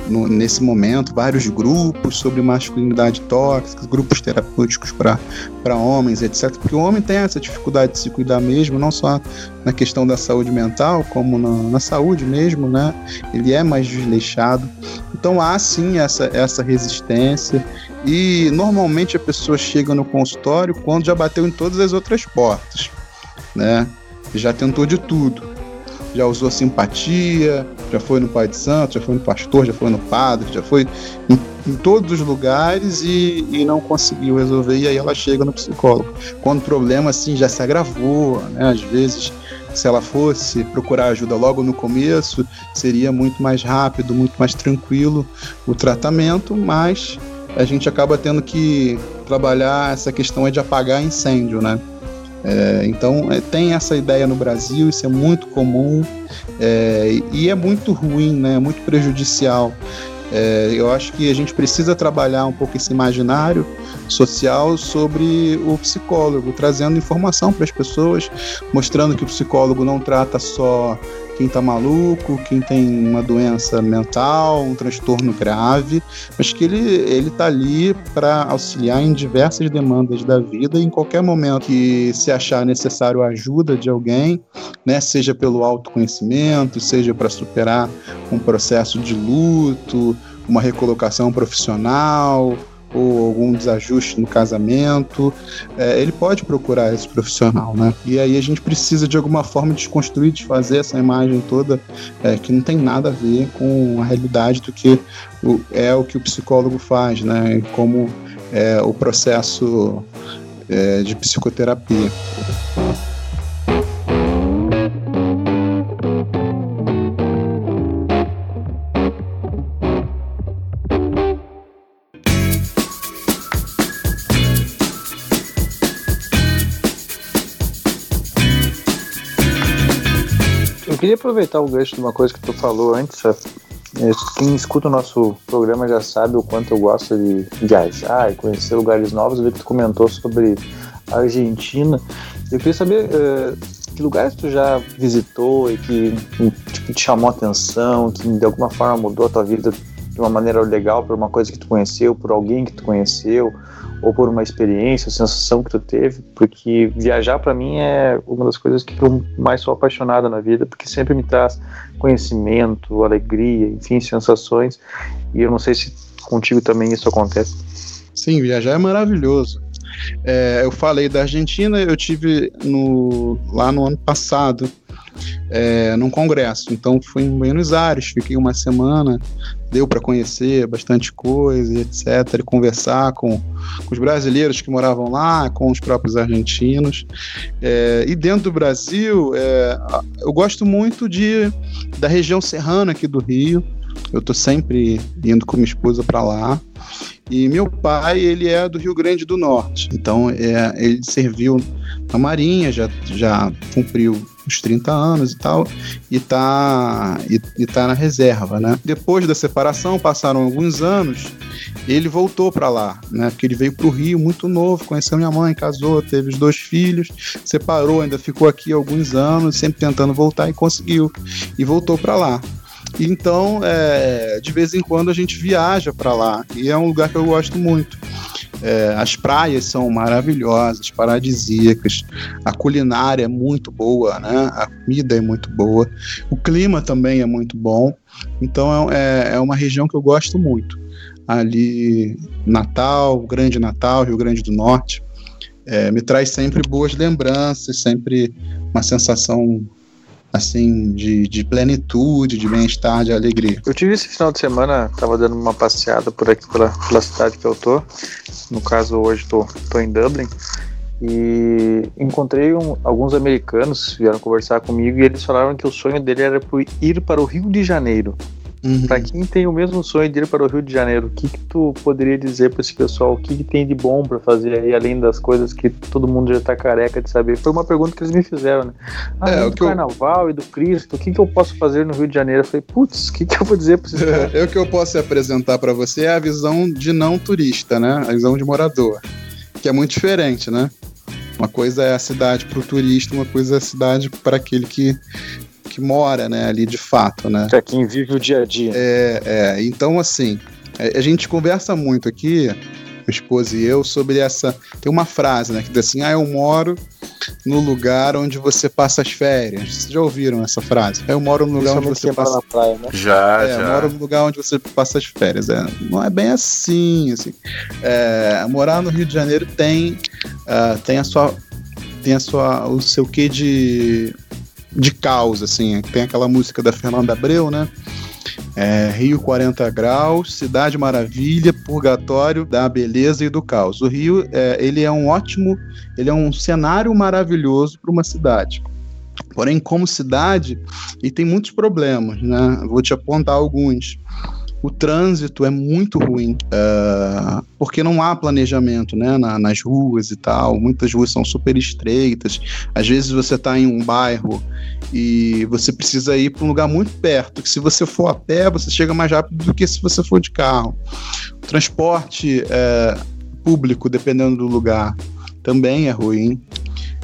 no, nesse momento vários grupos sobre masculinidade tóxica, grupos terapêuticos para homens, etc. Porque o homem tem essa dificuldade de se cuidar mesmo, não só na questão da saúde mental, como na, na saúde mesmo, né? Ele é mais desleixado. Então há sim essa, essa resistência. E normalmente a pessoa chega no consultório quando já bateu em todas as outras portas, né? Já tentou de tudo já usou simpatia, já foi no Pai de Santo, já foi no pastor, já foi no padre, já foi em, em todos os lugares e, e, não conseguiu resolver. E aí ela chega no psicólogo. Quando o problema assim já se agravou, né? Às vezes, se ela fosse procurar ajuda logo no começo, seria muito mais rápido, muito mais tranquilo o tratamento, mas a gente acaba tendo que trabalhar essa questão de apagar incêndio, né? É, então é, tem essa ideia no Brasil, isso é muito comum é, e é muito ruim, né? É muito prejudicial. É, eu acho que a gente precisa trabalhar um pouco esse imaginário social sobre o psicólogo, trazendo informação para as pessoas, mostrando que o psicólogo não trata só quem está maluco, quem tem uma doença mental, um transtorno grave, mas que ele ele está ali para auxiliar em diversas demandas da vida e em qualquer momento que se achar necessário a ajuda de alguém, né, seja pelo autoconhecimento, seja para superar um processo de luto, uma recolocação profissional, ou algum desajuste no casamento, é, ele pode procurar esse profissional, né? E aí a gente precisa de alguma forma desconstruir, desfazer essa imagem toda é, que não tem nada a ver com a realidade do que o, é o que o psicólogo faz, né? Como é o processo é, de psicoterapia. Aproveitar o gancho de uma coisa que tu falou antes. É, quem escuta o nosso programa já sabe o quanto eu gosto de viajar e conhecer lugares novos. Eu vi que tu comentou sobre a Argentina. Eu queria saber uh, que lugares tu já visitou e que tipo, te chamou a atenção, que de alguma forma mudou a tua vida de uma maneira legal por uma coisa que tu conheceu, por alguém que tu conheceu, ou por uma experiência, sensação que tu teve, porque viajar para mim é uma das coisas que eu mais sou apaixonada na vida, porque sempre me traz conhecimento, alegria, enfim, sensações. E eu não sei se contigo também isso acontece. Sim, viajar é maravilhoso. É, eu falei da Argentina, eu tive no, lá no ano passado é, num congresso. Então fui em Buenos Aires, fiquei uma semana, deu para conhecer bastante coisa, etc., e conversar com, com, os brasileiros que moravam lá, com os próprios argentinos. É, e dentro do Brasil, é, eu gosto muito de, da região serrana aqui do Rio. Eu estou sempre indo com minha esposa para lá. E meu pai, ele é do Rio Grande do Norte. Então, é, ele serviu na Marinha, já, já cumpriu uns 30 anos e tal, e tá, e, e tá na reserva, né? Depois da separação, passaram alguns anos, ele voltou para lá, né? Porque ele veio para o Rio muito novo, conheceu minha mãe, casou, teve os dois filhos, separou, ainda ficou aqui alguns anos, sempre tentando voltar e conseguiu, e voltou para lá. Então, é, de vez em quando a gente viaja para lá e é um lugar que eu gosto muito. É, as praias são maravilhosas, paradisíacas, a culinária é muito boa, né? a comida é muito boa, o clima também é muito bom. Então, é, é uma região que eu gosto muito. Ali, Natal, Grande Natal, Rio Grande do Norte, é, me traz sempre boas lembranças, sempre uma sensação assim, de, de plenitude, de bem-estar, de alegria. Eu tive esse final de semana, tava dando uma passeada por aqui pela, pela cidade que eu tô. No caso, hoje tô, tô em Dublin. E encontrei um, alguns americanos vieram conversar comigo e eles falaram que o sonho dele era ir para o Rio de Janeiro. Uhum. Para quem tem o mesmo sonho de ir para o Rio de Janeiro, o que, que tu poderia dizer para esse pessoal? O que, que tem de bom para fazer aí, além das coisas que todo mundo já está careca de saber? Foi uma pergunta que eles me fizeram, né? Ah, é, do carnaval eu... e do Cristo, o que, que eu posso fazer no Rio de Janeiro? Eu falei, putz, o que, que eu vou dizer para esses (laughs) caras? É, o que eu posso apresentar para você é a visão de não turista, né? A visão de morador, que é muito diferente, né? Uma coisa é a cidade para o turista, uma coisa é a cidade para aquele que que mora, né, ali de fato, né? É quem vive o dia a dia. É, é. Então, assim, a gente conversa muito aqui, minha esposa e eu, sobre essa. Tem uma frase, né, que diz assim: ah, eu moro no lugar onde você passa as férias. Vocês já ouviram essa frase? Eu moro no lugar onde você passa. Na praia, né? Já, é, já. Eu moro no lugar onde você passa as férias. É, não é bem assim, assim. É, morar no Rio de Janeiro tem, uh, tem a sua tem a sua o seu quê de de caos, assim. Tem aquela música da Fernanda Abreu, né? É, Rio 40 graus, Cidade Maravilha, Purgatório da beleza e do caos. O Rio, é, ele é um ótimo, ele é um cenário maravilhoso para uma cidade. Porém, como cidade, ele tem muitos problemas, né? Vou te apontar alguns. O trânsito é muito ruim, uh, porque não há planejamento né, na, nas ruas e tal. Muitas ruas são super estreitas. Às vezes você está em um bairro e você precisa ir para um lugar muito perto, que se você for a pé, você chega mais rápido do que se você for de carro. O transporte é, público, dependendo do lugar, também é ruim.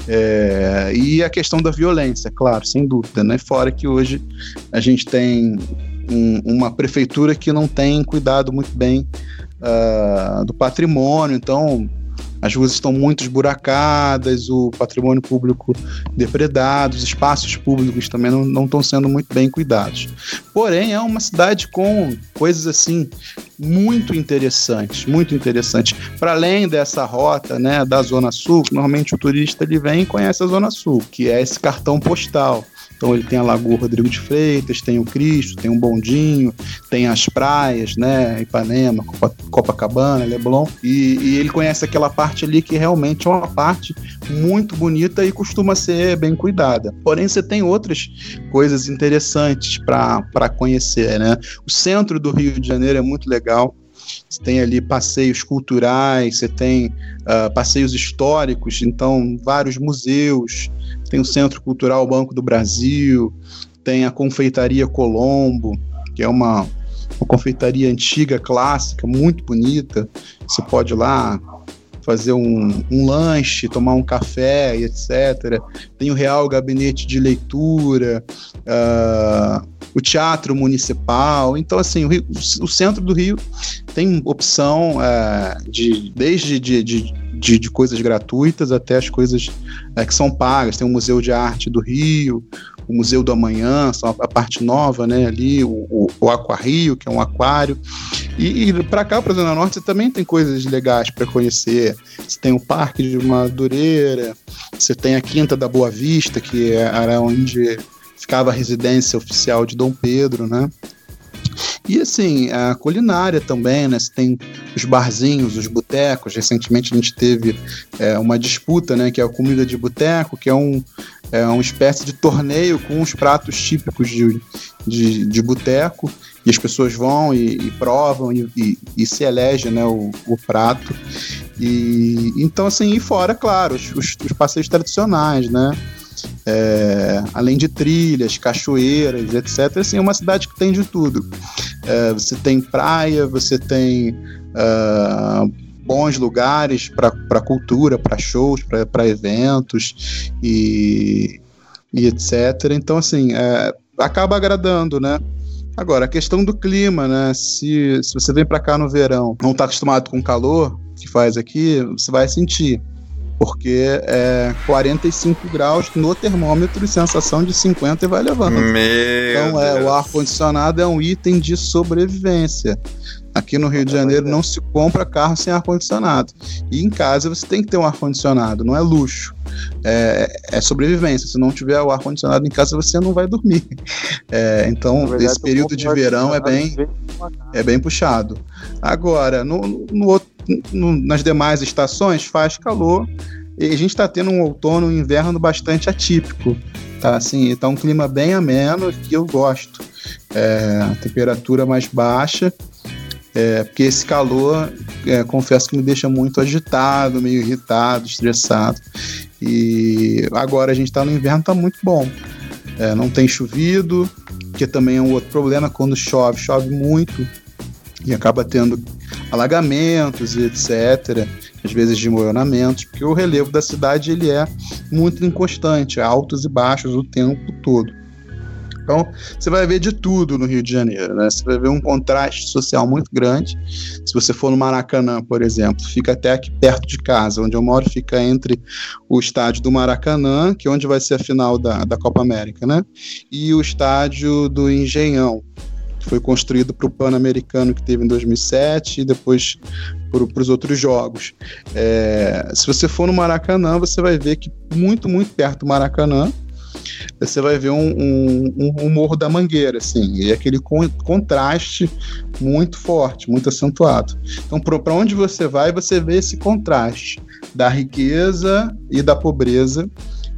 É, e a questão da violência, claro, sem dúvida, né? Fora que hoje a gente tem um, uma prefeitura que não tem cuidado muito bem uh, do patrimônio, então as ruas estão muito esburacadas, o patrimônio público depredado, os espaços públicos também não, não estão sendo muito bem cuidados. Porém, é uma cidade com coisas assim muito interessantes, muito interessantes. Para além dessa rota, né, da Zona Sul, normalmente o turista ele vem e conhece a Zona Sul, que é esse cartão postal. Então ele tem a Lagoa Rodrigo de Freitas, tem o Cristo, tem o Bondinho, tem as praias, né? Ipanema, Copacabana, Leblon. E, e, ele conhece aquela parte ali que realmente é uma parte muito bonita e costuma ser bem cuidada. Porém, você tem outras coisas interessantes para conhecer, né? O centro do Rio de Janeiro é muito legal. Você tem ali passeios culturais, você tem uh, passeios históricos, então vários museus, tem o Centro Cultural Banco do Brasil, tem a Confeitaria Colombo, que é uma, uma confeitaria antiga, clássica, muito bonita. Você pode ir lá fazer um, um, lanche, tomar um café e etc. Tem o Real Gabinete de Leitura, uh, o Teatro Municipal. Então, assim, o, Rio, o centro do Rio tem opção uh, de desde de, de, de, de, coisas gratuitas até as coisas uh, que são pagas. Tem o Museu de Arte do Rio, o Museu do Amanhã, a parte nova, né, ali, o, o, o Aquarrio, que é um aquário. E, e para cá, para a Zona Norte, também tem coisas legais para conhecer. Você tem o Parque de Madureira, você tem a Quinta da Boa Vista, que era onde ficava a residência oficial de Dom Pedro, né? E assim, a culinária também, né? Você tem os barzinhos, os botecos. Recentemente a gente teve é, uma disputa, né? Que é a comida de boteco, que é um, é uma espécie de torneio com os pratos típicos de, de, de boteco. E as pessoas vão e, e provam e, e, e, se elege né, o, o, prato. E então, assim, e fora, claro, os, os, os passeios tradicionais, né? É, além de trilhas, cachoeiras, etc. Assim, é uma cidade que tem de tudo. É, você tem praia, você tem uh, bons lugares para cultura, para shows, para eventos e, e etc. Então, assim, é, acaba agradando, né? Agora, a questão do clima, né? Se, se você vem para cá no verão, não está acostumado com o calor que faz aqui, você vai sentir. Porque é 45 graus no termômetro e sensação de 50 e vai levando. Meu então, é, o ar-condicionado é um item de sobrevivência. Aqui no Rio de Janeiro não se compra carro sem ar-condicionado. E em casa você tem que ter um ar-condicionado, não é luxo. É, é, sobrevivência. Se não tiver o ar-condicionado em casa, você não vai dormir. É, então, verdade, esse período de verão é bem, é bem puxado. Agora, no, no, no, nas demais estações faz calor e a gente está tendo um outono e um inverno bastante atípico. Tá, assim, tá um clima bem ameno que eu gosto. É, temperatura mais baixa é, porque esse calor, é, confesso que me deixa muito agitado, meio irritado, estressado. E agora a gente está no inverno, está muito bom. É, não tem chovido, que também é um outro problema quando chove, chove muito e acaba tendo alagamentos e etc. Às vezes desmoronamentos, porque o relevo da cidade ele é muito inconstante, altos e baixos o tempo todo. Então, você vai ver de tudo no Rio de Janeiro, né? Você vai ver um contraste social muito grande. Se você for no Maracanã, por exemplo, fica até aqui perto de casa, onde eu moro, fica entre o estádio do Maracanã, que é onde vai ser a final da, da Copa América, né? E o estádio do Engenhão, que foi construído para o Pan-Americano que teve em 2007 e depois para os outros jogos. É, se você for no Maracanã, você vai ver que muito, muito perto do Maracanã você vai ver um, um, um morro da mangueira, assim, e aquele con contraste muito forte, muito acentuado. Então, para onde você vai, você vê esse contraste da riqueza e da pobreza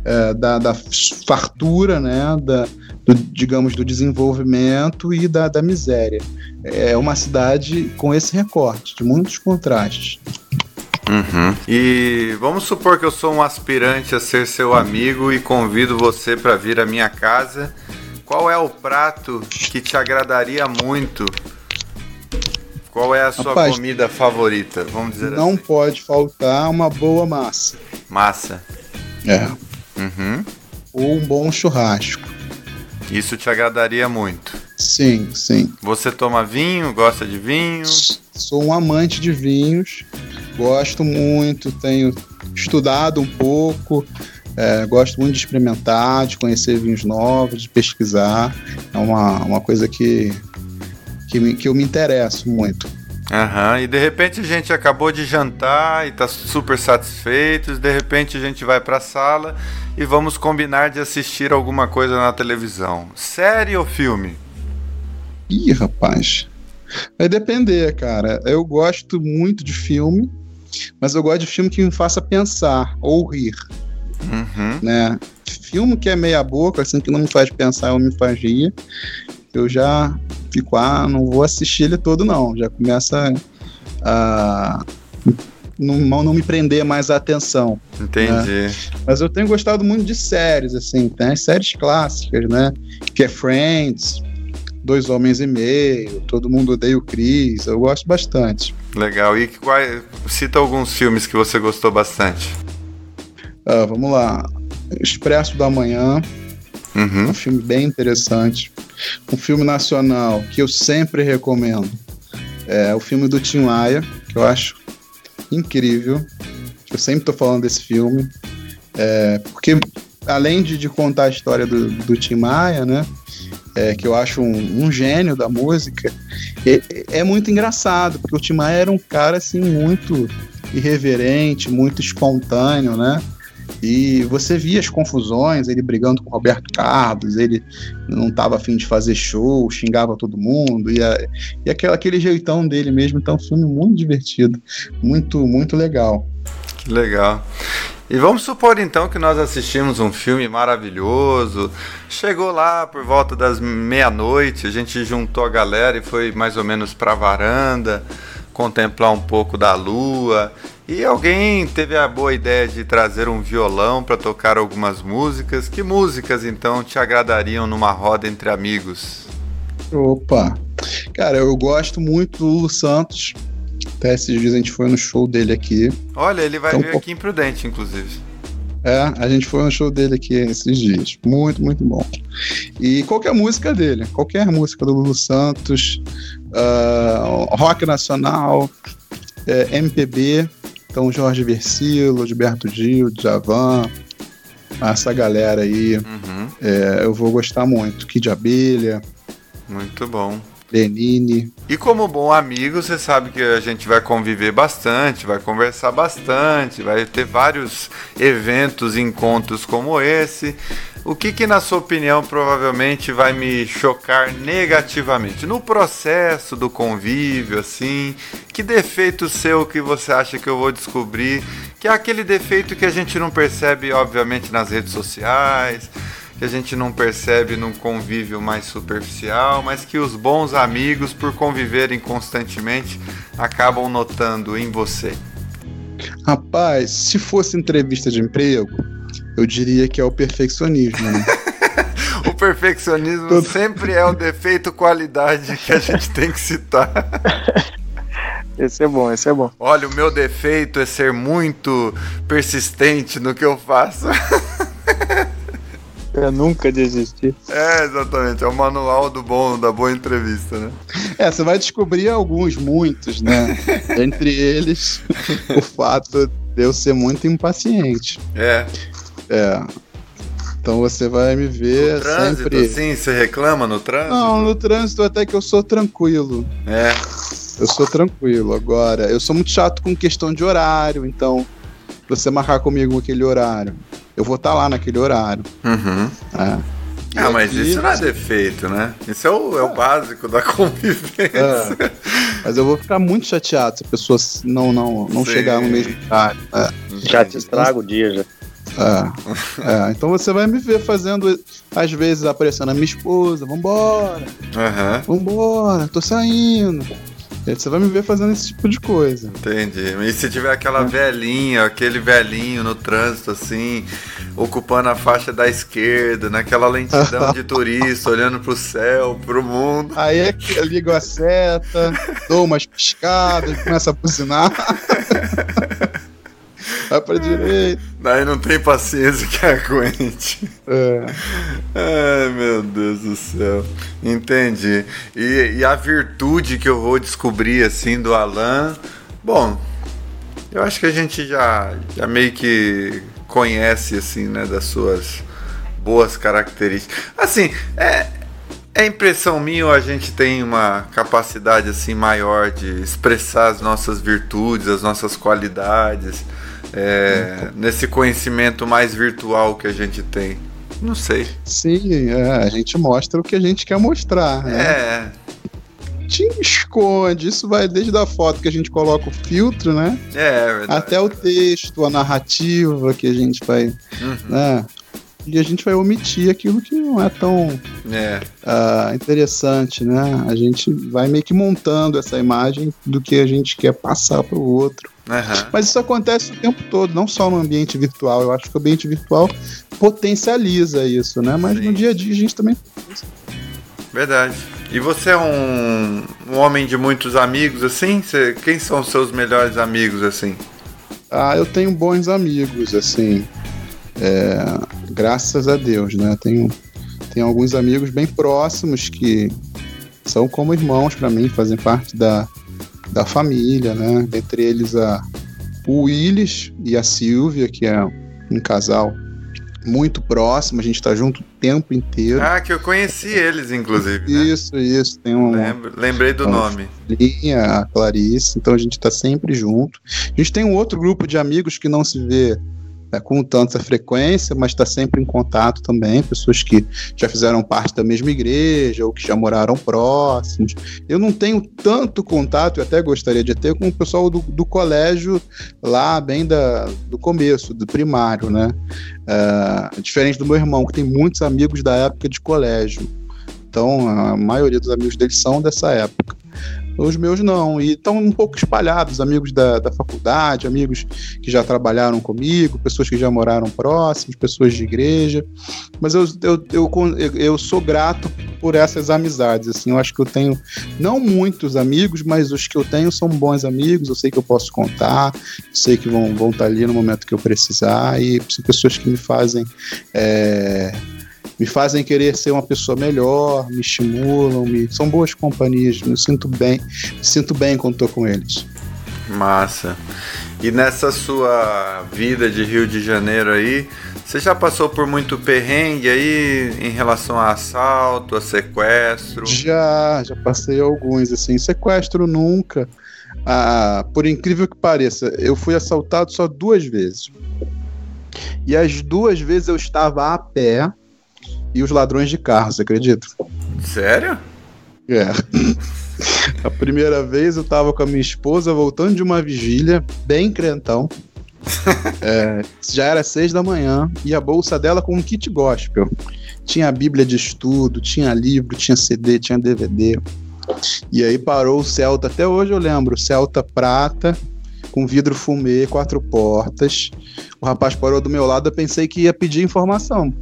é, da, da, fartura, né, da, do, digamos, do desenvolvimento e da, da miséria. É uma cidade com esse recorte, de muitos contrastes. Uhum. E vamos supor que eu sou um aspirante a ser seu amigo e convido você para vir à minha casa. Qual é o prato que te agradaria muito? Qual é a sua Rapaz, comida favorita? Vamos dizer não assim. Não pode faltar uma boa massa. Massa. É. Uhum. Ou um bom churrasco. Isso te agradaria muito? Sim, sim. Você toma vinho? Gosta de vinho? Sou um amante de vinhos. Gosto muito, tenho estudado um pouco. É, gosto muito de experimentar, de conhecer vinhos novos, de pesquisar. É uma, uma coisa que, que, me, que eu me interesso muito. Aham, e de repente a gente acabou de jantar e tá super satisfeitos, de repente a gente vai pra sala e vamos combinar de assistir alguma coisa na televisão. Série ou filme? Ih, rapaz. Vai depender, cara. Eu gosto muito de filme, mas eu gosto de filme que me faça pensar ou rir. Uhum. Né? Filme que é meia boca, assim, que não me faz pensar ou me faz rir, eu já fico, ah, não vou assistir ele todo, não. Já começa a. Não, não me prender mais a atenção. Entendi. Né? Mas eu tenho gostado muito de séries, assim, tem as séries clássicas, né? Que é Friends, Dois Homens e Meio, Todo Mundo Odeia o Chris, eu gosto bastante. Legal. E qual, cita alguns filmes que você gostou bastante. Ah, vamos lá. Expresso da Manhã, uhum. um filme bem interessante. Um filme nacional que eu sempre recomendo é o filme do Tim Maia, que eu acho incrível. Eu sempre estou falando desse filme. É, porque além de, de, contar a história do, do Tim Maia, né? É, que eu acho um, um gênio da música, é, é, muito engraçado, porque o Tim Maia era um cara assim muito irreverente, muito espontâneo, né? E você via as confusões, ele brigando com Roberto Carlos, ele não estava afim de fazer show, xingava todo mundo, e, a, e aquele, aquele jeitão dele mesmo. Então, um filme muito divertido, muito, muito legal. Que legal. E vamos supor então que nós assistimos um filme maravilhoso. Chegou lá por volta das meia-noite, a gente juntou a galera e foi mais ou menos para a varanda contemplar um pouco da lua. E alguém teve a boa ideia de trazer um violão para tocar algumas músicas. Que músicas então te agradariam numa roda entre amigos? Opa! Cara, eu gosto muito do Lulu Santos. Até esses dias a gente foi no show dele aqui. Olha, ele vai então, vir aqui em Prudente, inclusive. É, a gente foi no show dele aqui esses dias. Muito, muito bom. E qualquer música dele, qualquer música do Lulu Santos, uh, rock nacional, é, MPB, então Jorge Versilo, Gilberto Gil, Djavan, essa galera aí, uhum. é, eu vou gostar muito. Kid Abelha. Muito bom. Lenine. E como bom amigo, você sabe que a gente vai conviver bastante, vai conversar bastante, vai ter vários eventos, encontros como esse. O que, que, na sua opinião, provavelmente vai me chocar negativamente? No processo do convívio, assim, que defeito seu que você acha que eu vou descobrir? Que é aquele defeito que a gente não percebe, obviamente, nas redes sociais, que a gente não percebe num convívio mais superficial, mas que os bons amigos, por conviverem constantemente, acabam notando em você. Rapaz, se fosse entrevista de emprego, eu diria que é o perfeccionismo. Né? (laughs) o perfeccionismo Todo... sempre é o defeito qualidade que a gente tem que citar. (laughs) Esse é bom, esse é bom. Olha, o meu defeito é ser muito persistente no que eu faço. (laughs) (laughs) É nunca desistir. É, exatamente. É o manual do bom, da boa entrevista, né? É, você vai descobrir alguns, muitos, né? (laughs) Entre eles, o fato de eu ser muito impaciente. É. É. Então você vai me ver no trânsito, sempre. Sim, você reclama no trânsito? Não, no trânsito até que eu sou tranquilo. É. Eu sou tranquilo. Agora, eu sou muito chato com questão de horário, então você marcar comigo aquele horário, eu vou estar tá lá naquele horário. Uhum. É. Ah, mas aqui, isso não é defeito, né? Isso é o, é o é. básico da (laughs) convivência. É. Mas eu vou ficar muito chateado se a pessoa não, não, não chegar no mesmo horário. É. Já te estraga o dia, já. É, é, então você vai me ver fazendo, às vezes, aparecendo a minha esposa, vambora, uhum. vambora, tô saindo. Você vai me ver fazendo esse tipo de coisa. Entendi. E se tiver aquela é. velhinha, aquele velhinho no trânsito, assim, ocupando a faixa da esquerda, naquela lentidão de (laughs) turista, olhando pro céu, pro mundo. Aí é que eu ligo a seta, dou umas piscadas, começa a buzinar. (laughs) Vai pra direita. Daí não tem paciência que (laughs) aguente. É. Ai, meu Deus do céu. Entendi. E, e a virtude que eu vou descobrir, assim, do Alan. Bom, eu acho que a gente já, já meio que conhece, assim, né, das suas boas características. Assim, é, é impressão minha ou a gente tem uma capacidade assim maior de expressar as nossas virtudes, as nossas qualidades? É, nesse conhecimento mais virtual que a gente tem. Não sei. Sim, é, a gente mostra o que a gente quer mostrar. Né? É. Te esconde, isso vai desde a foto que a gente coloca o filtro, né? É, é Até o texto, a narrativa que a gente vai. Uhum. Né? E a gente vai omitir aquilo que não é tão. Uh, interessante, né? A gente vai meio que montando essa imagem do que a gente quer passar para o outro. Uhum. Mas isso acontece o tempo todo, não só no ambiente virtual. Eu acho que o ambiente virtual potencializa isso, né? Mas Sim. no dia a dia a gente também. Verdade. E você é um, um homem de muitos amigos, assim? Você, quem são os seus melhores amigos, assim? Ah, eu tenho bons amigos, assim. É, graças a Deus, né? Tenho, tenho alguns amigos bem próximos que são como irmãos para mim, fazem parte da, da família, né? Dentre eles a, o Willis e a Silvia, que é um casal muito próximo, a gente está junto o tempo inteiro. Ah, que eu conheci eles, inclusive. Né? Isso, isso. Tem um, Lembro, lembrei do nome. Filhinha, a Clarice, então a gente está sempre junto. A gente tem um outro grupo de amigos que não se vê é, com tanta frequência, mas está sempre em contato também, pessoas que já fizeram parte da mesma igreja ou que já moraram próximos. Eu não tenho tanto contato, eu até gostaria de ter, com o pessoal do, do colégio lá, bem da, do começo, do primário, né? Uh, diferente do meu irmão, que tem muitos amigos da época de colégio. Então, a maioria dos amigos dele são dessa época. Os meus não, e estão um pouco espalhados, amigos da, da faculdade, amigos que já trabalharam comigo, pessoas que já moraram próximos, pessoas de igreja. Mas eu, eu, eu, eu sou grato por essas amizades. Assim, eu acho que eu tenho não muitos amigos, mas os que eu tenho são bons amigos. Eu sei que eu posso contar, sei que vão, vão estar ali no momento que eu precisar, e são pessoas que me fazem. É, me fazem querer ser uma pessoa melhor, me estimulam, me... são boas companhias, me sinto bem, me sinto bem quando estou com eles. Massa. E nessa sua vida de Rio de Janeiro aí, você já passou por muito perrengue aí em relação a assalto, a sequestro? Já, já passei alguns, assim. Sequestro nunca. Ah, por incrível que pareça, eu fui assaltado só duas vezes. E as duas vezes eu estava a pé e os ladrões de carro, você acredita? Sério? É. (laughs) A primeira vez eu tava com a minha esposa voltando de uma vigília, bem crentão. (laughs) é, já era seis da manhã e a bolsa dela com um kit gospel. Tinha a Bíblia de estudo, tinha livro, tinha CD, tinha DVD. E aí parou o Celta, até hoje eu lembro, Celta prata, com vidro fumê, quatro portas. O rapaz parou do meu lado, eu pensei que ia pedir informação.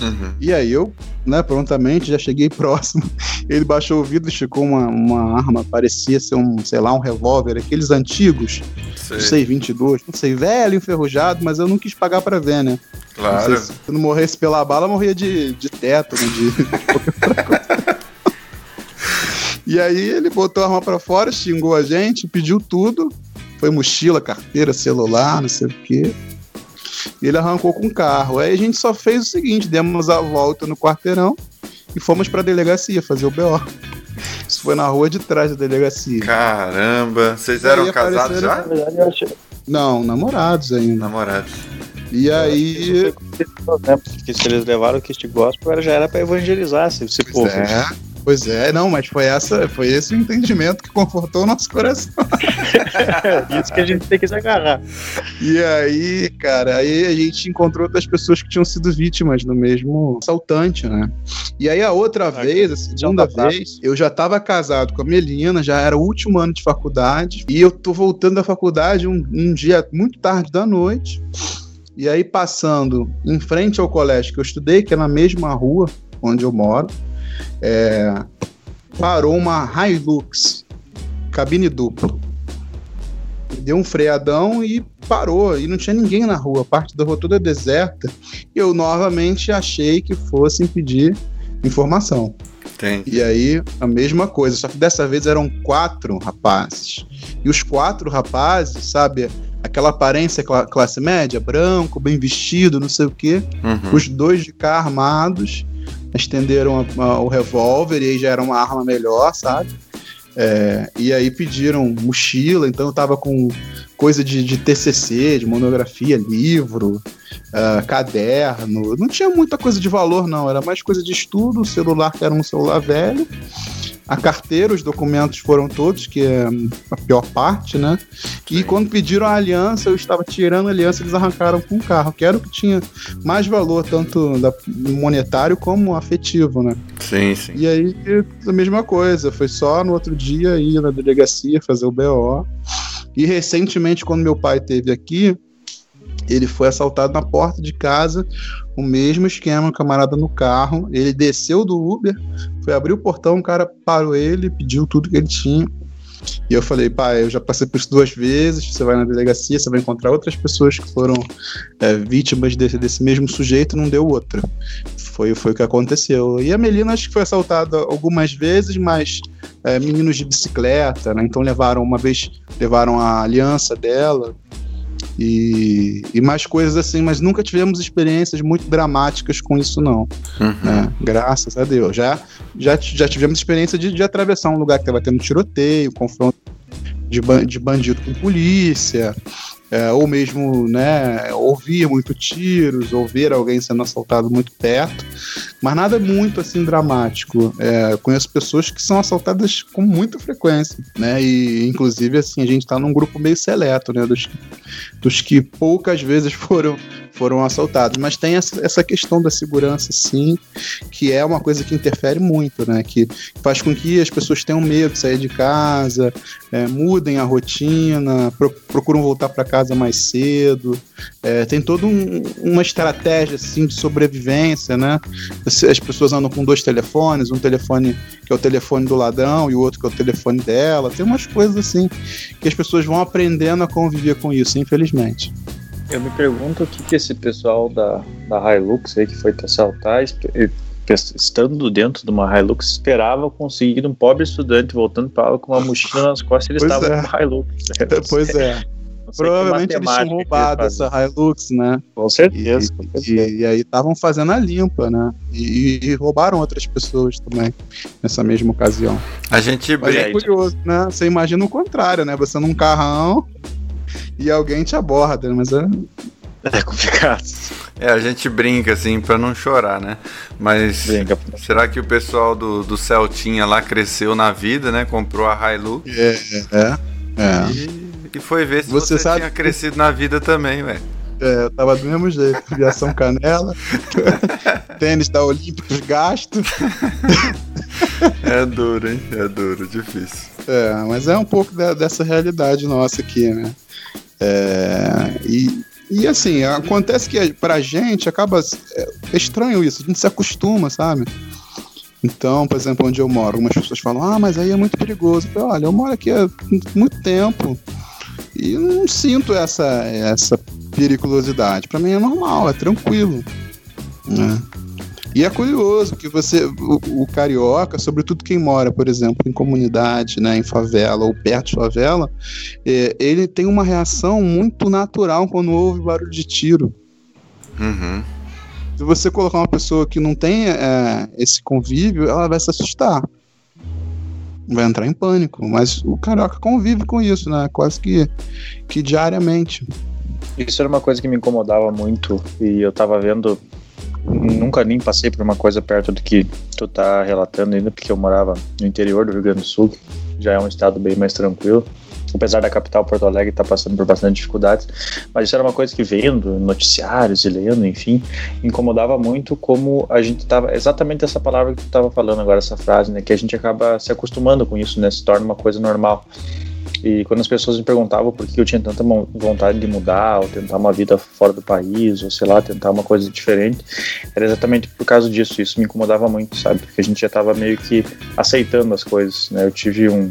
Uhum. E aí eu, né, prontamente já cheguei (laughs) próximo. Ele baixou o vidro, esticou uma, uma arma, parecia ser um, sei lá, um revólver, aqueles antigos, sei. não sei, 22, não sei, velho, enferrujado, mas eu não quis pagar para ver, né? Claro. Não se eu não morresse pela bala, morria de, de teto, né, de, de outra coisa. E aí ele botou a arma para fora, xingou a gente, pediu tudo. Foi mochila, carteira, celular, não sei o quê. E ele arrancou com o carro. Aí a gente só fez o seguinte: demos a volta no quarteirão e fomos para a delegacia fazer o BO. Isso foi na rua de trás da delegacia. Caramba, vocês eram casados já? Não, namorados ainda. Namorados. E aí. Porque se eles levaram o kit gospel, já era para evangelizar esse, esse povo. É. Pois é, não, mas foi, essa, foi esse o entendimento que confortou o nosso coração. (laughs) Isso que a gente tem que se agarrar. E aí, cara, aí a gente encontrou outras pessoas que tinham sido vítimas do mesmo assaltante, né? E aí a outra ah, vez, a segunda vez, eu já estava casado com a Melina, já era o último ano de faculdade, e eu tô voltando da faculdade um, um dia muito tarde da noite. E aí, passando em frente ao colégio que eu estudei, que é na mesma rua onde eu moro, é, parou uma Hilux, cabine dupla. Deu um freadão e parou, e não tinha ninguém na rua, a parte da rua toda deserta. E eu novamente achei que fossem pedir informação. Tem. E aí, a mesma coisa, só que dessa vez eram quatro rapazes. E os quatro rapazes, sabe, aquela aparência classe média, branco, bem vestido, não sei o quê. Uhum. Os dois de cá armados estenderam a, a, o revólver e aí já era uma arma melhor, sabe? É, e aí pediram mochila, então eu tava com coisa de, de TCC, de monografia, livro, uh, caderno. Não tinha muita coisa de valor, não. Era mais coisa de estudo, o celular que era um celular velho a carteira, os documentos foram todos, que é a pior parte, né? E quando pediram a aliança, eu estava tirando a aliança, eles arrancaram com o carro, que era o que tinha mais valor, tanto da, monetário como afetivo, né? Sim, sim. E aí, a mesma coisa, foi só no outro dia ir na delegacia fazer o BO. E recentemente, quando meu pai teve aqui, ele foi assaltado na porta de casa, o mesmo esquema, camarada no carro. Ele desceu do Uber, foi abrir o portão, o cara parou ele, pediu tudo que ele tinha. E eu falei, pai, eu já passei por isso duas vezes. Você vai na delegacia, você vai encontrar outras pessoas que foram é, vítimas desse, desse mesmo sujeito, não deu outra. Foi, foi o que aconteceu. E a Melina acho que foi assaltada algumas vezes, mas é, meninos de bicicleta, né? Então levaram uma vez, levaram a aliança dela, e, e mais coisas assim, mas nunca tivemos experiências muito dramáticas com isso, não. Uhum. Né? Graças a Deus. Já, já, já tivemos experiência de, de atravessar um lugar que estava tendo tiroteio, confronto de, de bandido com polícia, é, ou mesmo né, ouvir muito tiros, ou ver alguém sendo assaltado muito perto, mas nada muito assim dramático. É, conheço pessoas que são assaltadas com muita frequência, né? E inclusive assim a gente está num grupo meio seleto, né? Dos, dos que poucas vezes (laughs) foram foram assaltados. Mas tem essa, questão da segurança, sim, que é uma coisa que interfere muito, né? Que faz com que as pessoas tenham medo de sair de casa, é, mudem a rotina, pro, procuram voltar para casa mais cedo. É, tem toda um, uma estratégia assim de sobrevivência, né? As pessoas andam com dois telefones, um telefone que é o telefone do ladrão e o outro que é o telefone dela. Tem umas coisas assim que as pessoas vão aprendendo a conviver com isso, infelizmente. Eu me pergunto o que, que esse pessoal da, da Hilux aí que foi te assaltar, estando dentro de uma Hilux, esperava conseguir um pobre estudante voltando para aula com uma mochila nas costas, ele estava é. com Hilux. (laughs) Pois é. Provavelmente eles tinham roubado essa Hilux, né? Com certeza. E, e, e aí estavam fazendo a limpa, né? E, e, roubaram outras pessoas também nessa mesma ocasião. A gente Mas é curioso, né? Você imagina o contrário, né? Você num carrão e alguém te aborda, mas é. (laughs) É complicado. É, a gente brinca assim pra não chorar, né? Mas brinca. será que o pessoal do, do Celtinha lá cresceu na vida, né? Comprou a Hilux? É, é. é. E, e foi ver se você, você sabe... tinha crescido na vida também, velho. É, eu tava do mesmo jeito. Criação canela, (laughs) tênis da Olímpicos gasto. (laughs) é duro, hein? É duro, difícil. É, mas é um pouco da, dessa realidade nossa aqui, né? É, e, e assim, acontece que pra gente acaba é estranho isso, a gente se acostuma, sabe? Então, por exemplo, onde eu moro, algumas pessoas falam, ah, mas aí é muito perigoso. Eu falo, olha, eu moro aqui há muito tempo e não sinto essa, essa periculosidade. Para mim é normal, é tranquilo. Né? E é curioso que você, o, o, carioca, sobretudo quem mora, por exemplo, em comunidade, né, em favela ou perto de favela, é, ele tem uma reação muito natural quando ouve barulho de tiro. Uhum. Se você colocar uma pessoa que não tem é, esse convívio, ela vai se assustar. Vai entrar em pânico. Mas o carioca convive com isso, né? Quase que, que diariamente. Isso era uma coisa que me incomodava muito. E eu tava vendo nunca nem passei por uma coisa perto do que tu tá relatando ainda, porque eu morava no interior do Rio Grande do Sul, já é um estado bem mais tranquilo apesar da capital Porto Alegre estar tá passando por bastante dificuldades, mas isso era uma coisa que vendo noticiários e lendo, enfim, incomodava muito como a gente estava exatamente essa palavra que tu estava falando agora, essa frase, né, que a gente acaba se acostumando com isso, né, se torna uma coisa normal. E quando as pessoas me perguntavam por que eu tinha tanta vontade de mudar, ou tentar uma vida fora do país, ou sei lá, tentar uma coisa diferente, era exatamente por causa disso. Isso me incomodava muito, sabe? Porque a gente já estava meio que aceitando as coisas, né? Eu tive um,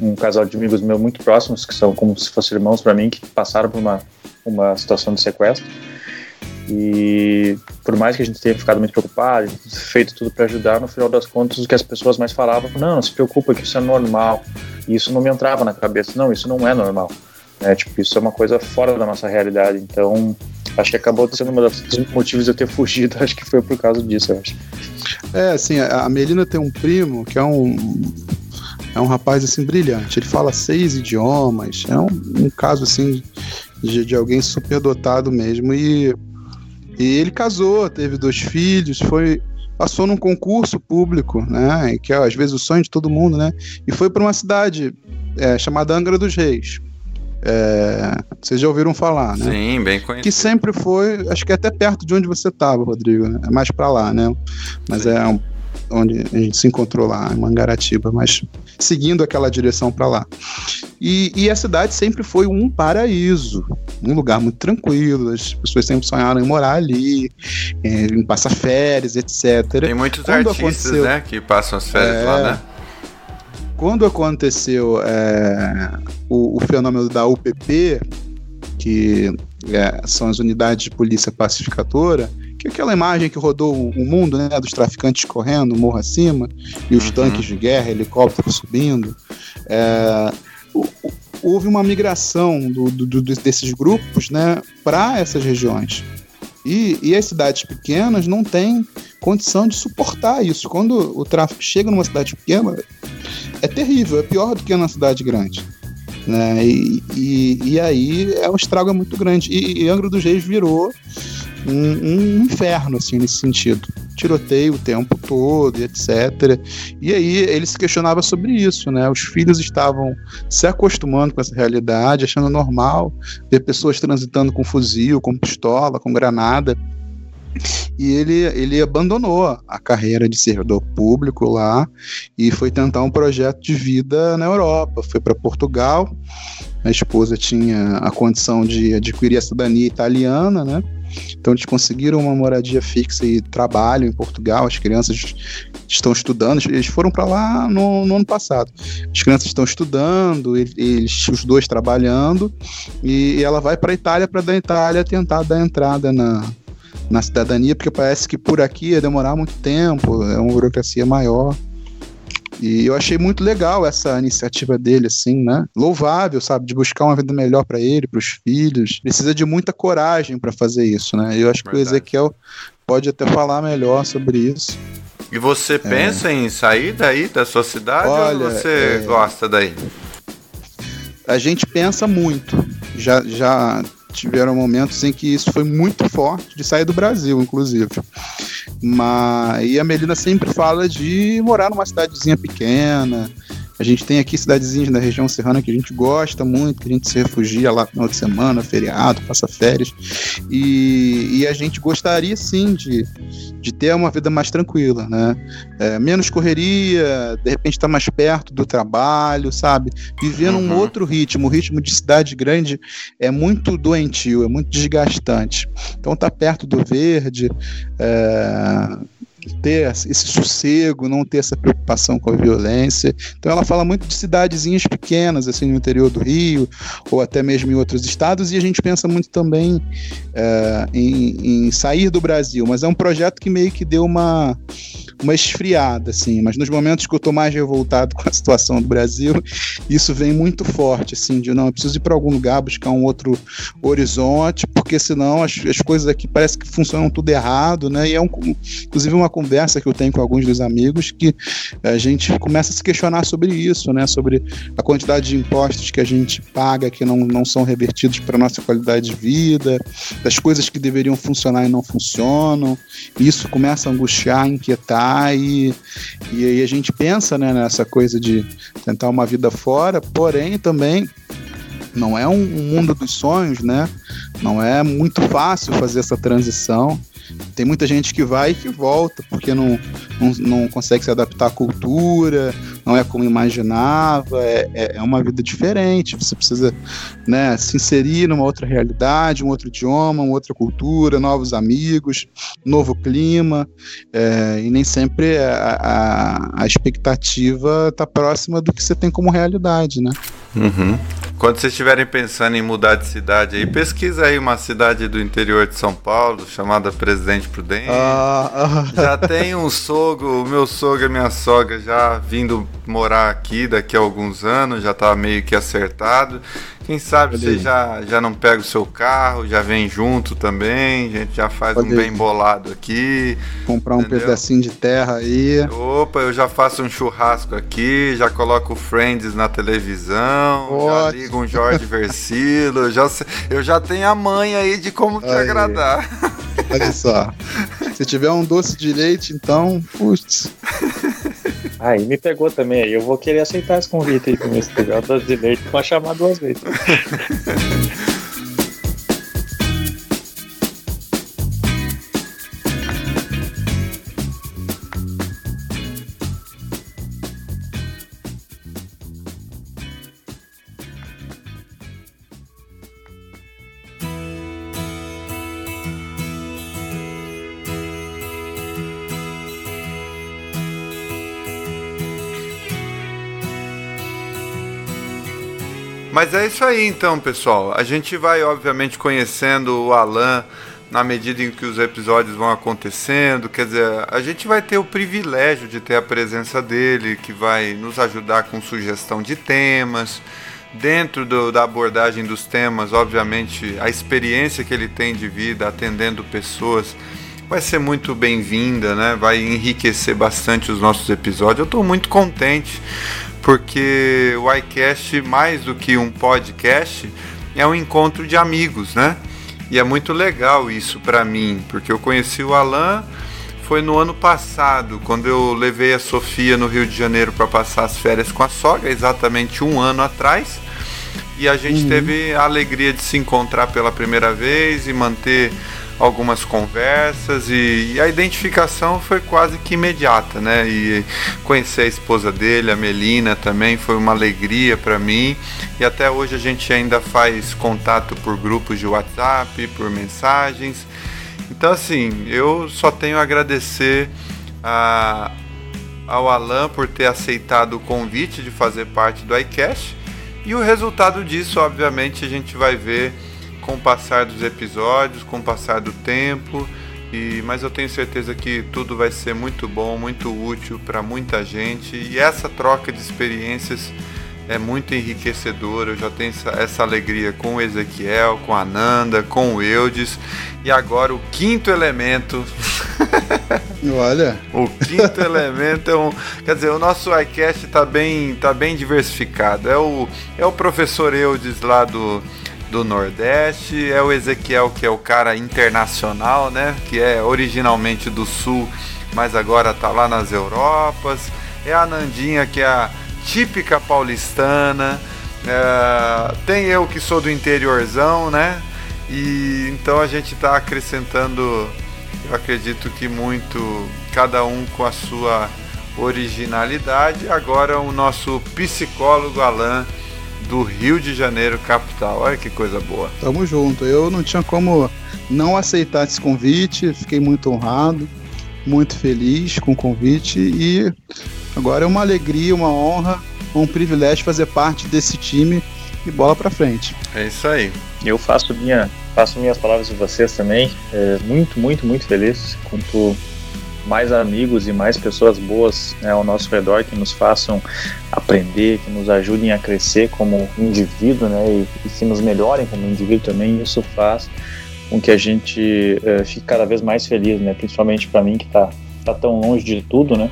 um casal de amigos meus muito próximos, que são como se fossem irmãos para mim, que passaram por uma, uma situação de sequestro. E por mais que a gente tenha ficado muito preocupado, feito tudo para ajudar, no final das contas, o que as pessoas mais falavam, não, não se preocupa, que isso é normal. E isso não me entrava na cabeça, não, isso não é normal. É, tipo, isso é uma coisa fora da nossa realidade. Então, acho que acabou sendo um (laughs) dos motivos de eu ter fugido. (laughs) Acho que foi por causa disso, eu acho. É, assim, a Melina tem um primo que é um é um rapaz assim brilhante. Ele fala seis idiomas. É um, um caso assim de, de alguém superdotado mesmo. E, e ele casou, teve dois filhos, foi passou num concurso público, né? Que é às vezes o sonho de todo mundo, né? E foi para uma cidade é, chamada Angra dos Reis. É, vocês já ouviram falar, né? Sim, bem conhecido. Que sempre foi, acho que é até perto de onde você estava, Rodrigo. Né? É mais para lá, né? Mas Sim. é um onde a gente se encontrou lá, em Mangaratiba, mas seguindo aquela direção para lá. E, e, a cidade sempre foi um paraíso, um lugar muito tranquilo, as pessoas sempre sonharam em morar ali, em passar férias, etc. Tem muitos Quando artistas, né, que passam as férias é, lá, né? Quando aconteceu é, o, o, fenômeno da UPP, que é, são as unidades de polícia pacificadora, que aquela imagem que rodou o mundo, né, dos traficantes correndo morro acima e os uhum. tanques de guerra, helicópteros subindo. É, houve uma migração do, do, desses grupos, né, para essas regiões. E, e, as cidades pequenas não têm condição de suportar isso. Quando o tráfico chega numa cidade pequena, é terrível, é pior do que na cidade grande. Né? E, e, e aí é um estrago muito grande. E, e Angra dos Reis virou um, um inferno, assim, nesse sentido. Tiroteio o tempo todo, etc. E aí ele se questionava sobre isso, né? Os filhos estavam se acostumando com essa realidade, achando normal ver pessoas transitando com fuzil, com pistola, com granada. E ele, ele abandonou a carreira de servidor público lá e foi tentar um projeto de vida na Europa. Foi para Portugal. A esposa tinha a condição de adquirir a cidadania italiana, né? Então eles conseguiram uma moradia fixa e trabalho em Portugal. As crianças estão estudando. Eles foram para lá no, no, ano passado. As crianças estão estudando, eles os dois trabalhando e ela vai para a Itália para da Itália tentar dar entrada na na cidadania, porque parece que por aqui ia demorar muito tempo, é uma burocracia maior. E eu achei muito legal essa iniciativa dele, assim, né? Louvável, sabe? De buscar uma vida melhor para ele, para os filhos. Precisa de muita coragem para fazer isso, né? Eu acho Verdade. que o Ezequiel pode até falar melhor sobre isso. E você é. pensa em sair daí, da sua cidade, Olha, ou você é... gosta daí? A gente pensa muito. Já, já tiveram momentos em que isso foi muito forte de sair do Brasil, inclusive. Mas e a Melina sempre fala de morar numa cidadezinha pequena, a gente tem aqui cidadezinhas da região serrana que a gente gosta muito, que a gente se refugia lá no final de semana, feriado, passa férias. E, e a gente gostaria sim de, de ter uma vida mais tranquila, né? É, menos correria, de repente estar tá mais perto do trabalho, sabe? Viver uhum. num outro ritmo. O ritmo de cidade grande é muito doentio, é muito desgastante. Então, tá perto do verde. É ter esse sossego, não ter essa preocupação com a violência. Então ela fala muito de cidadezinhas pequenas, assim, no interior do Rio, ou até mesmo em outros estados, e a gente pensa muito também é, em, em, sair do Brasil, mas é um projeto que meio que deu uma uma esfriada, assim. Mas nos momentos que eu tô mais revoltado (laughs) com a situação do Brasil, isso vem muito forte, assim, de não, eu preciso ir para algum lugar, buscar um outro horizonte, porque senão as, as coisas aqui parece que funcionam tudo errado, né? E é um, inclusive uma conversa que eu tenho com alguns dos amigos que a gente começa a se questionar sobre isso, né? Sobre a quantidade de impostos que a gente paga que não, não são revertidos para nossa qualidade de vida, das coisas que deveriam funcionar e não funcionam. Isso começa a angustiar, inquietar e, e aí a gente pensa né, nessa coisa de tentar uma vida fora, porém também não é um mundo dos sonhos, né? Não é muito fácil fazer essa transição. Tem muita gente que vai e que volta, porque não, não, não consegue se adaptar à cultura, não é como imaginava, é, é, é uma vida diferente. Você precisa né, se inserir numa outra realidade, um outro idioma, uma outra cultura, novos amigos, novo clima, é, e nem sempre a, a, a expectativa está próxima do que você tem como realidade, né? Uhum. Quando vocês estiverem pensando em mudar de cidade aí, pesquisa aí uma cidade do interior de São Paulo, chamada Presidente Prudente. Ah, ah. Já tem um sogro, o meu sogro e minha sogra já vindo morar aqui daqui a alguns anos, já tá meio que acertado. Quem sabe Pode você já, já não pega o seu carro, já vem junto também, a gente já faz Pode um ir. bem bolado aqui. Comprar entendeu? um pedacinho de terra aí. Opa, eu já faço um churrasco aqui, já coloco Friends na televisão, Ótimo. já ligo um Jorge Versilo, eu já, eu já tenho a mãe aí de como te aí. agradar. Olha só. Se tiver um doce de leite, então, putz. (laughs) Aí me pegou também. Aí eu vou querer aceitar esse convite aí com esse doce de leite pra chamar duas vezes. (laughs) Mas é isso aí então, pessoal. A gente vai, obviamente, conhecendo o Alan na medida em que os episódios vão acontecendo. Quer dizer, a gente vai ter o privilégio de ter a presença dele, que vai nos ajudar com sugestão de temas. Dentro do, da abordagem dos temas, obviamente, a experiência que ele tem de vida atendendo pessoas vai ser muito bem-vinda, né? Vai enriquecer bastante os nossos episódios. Eu estou muito contente porque o iCast, mais do que um podcast, é um encontro de amigos, né? E é muito legal isso para mim, porque eu conheci o Alan foi no ano passado, quando eu levei a Sofia no Rio de Janeiro para passar as férias com a sogra, exatamente um ano atrás. E a gente uhum. teve a alegria de se encontrar pela primeira vez e manter algumas conversas e, e, a identificação foi quase que imediata, né? E conhecer a esposa dele, a Melina, também foi uma alegria para mim. E até hoje a gente ainda faz contato por grupos de WhatsApp, por mensagens. Então, assim, eu só tenho a agradecer a, ao Alan por ter aceitado o convite de fazer parte do iCast. E o resultado disso, obviamente, a gente vai ver com o passar dos episódios, com o passar do tempo. E, mas eu tenho certeza que tudo vai ser muito bom, muito útil para muita gente. E essa troca de experiências é muito enriquecedora. Eu já tenho essa, essa, alegria com o Ezequiel, com a Nanda, com o Eudes. E agora o quinto elemento. (laughs) Olha. o quinto elemento é um. Quer dizer, o nosso iCast está bem, tá bem diversificado. É o, é o professor Eudes lá do do Nordeste, é o Ezequiel que é o cara internacional, né? Que é originalmente do Sul, mas agora tá lá nas Europas. É a Nandinha que é a típica paulistana. É, tem eu que sou do interiorzão, né? E então a gente está acrescentando, eu acredito que muito, cada um com a sua originalidade. Agora o nosso psicólogo Alan do Rio de Janeiro, capital. Olha que coisa boa. Tamo junto. Eu não tinha como não aceitar esse convite, fiquei muito honrado, muito feliz com o convite e agora é uma alegria, uma honra, um privilégio fazer parte desse time e bola para frente. É isso aí. Eu faço minha faço minhas palavras de vocês também. É, muito, muito, muito feliz. Quanto mais amigos e mais pessoas boas né, ao nosso redor que nos façam aprender, que nos ajudem a crescer como indivíduo, né, e, e que nos melhorem como indivíduo também, isso faz com que a gente é, fique cada vez mais feliz, né, principalmente para mim que está tá tão longe de tudo, né,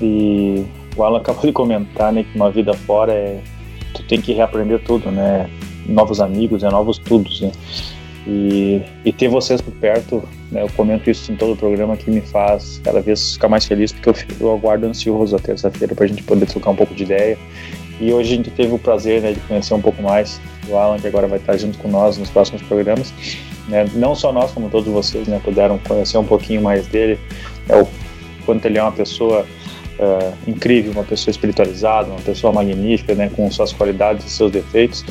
e o Alan (laughs) acabou de comentar, né, que uma vida fora é tu tem que reaprender tudo, né, novos amigos, né, novos tudos, né, e, e ter vocês por perto, né, eu comento isso em todo o programa, que me faz cada vez ficar mais feliz, porque eu, eu aguardo ansioso a terça-feira para a gente poder trocar um pouco de ideia. E hoje a gente teve o prazer né, de conhecer um pouco mais do Alan, que agora vai estar junto com nós nos próximos programas. Né, não só nós, como todos vocês, né, puderam conhecer um pouquinho mais dele, é o quanto ele é uma pessoa uh, incrível, uma pessoa espiritualizada, uma pessoa magnífica, né, com suas qualidades e seus defeitos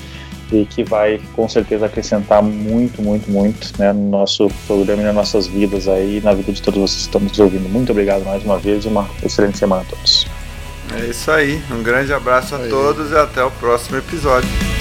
e que vai com certeza acrescentar muito, muito, muito né, no nosso programa e nas nossas vidas aí, na vida de todos vocês que estão nos ouvindo. Muito obrigado mais uma vez e uma excelente semana a todos. É isso aí, um grande abraço a todos e até o próximo episódio.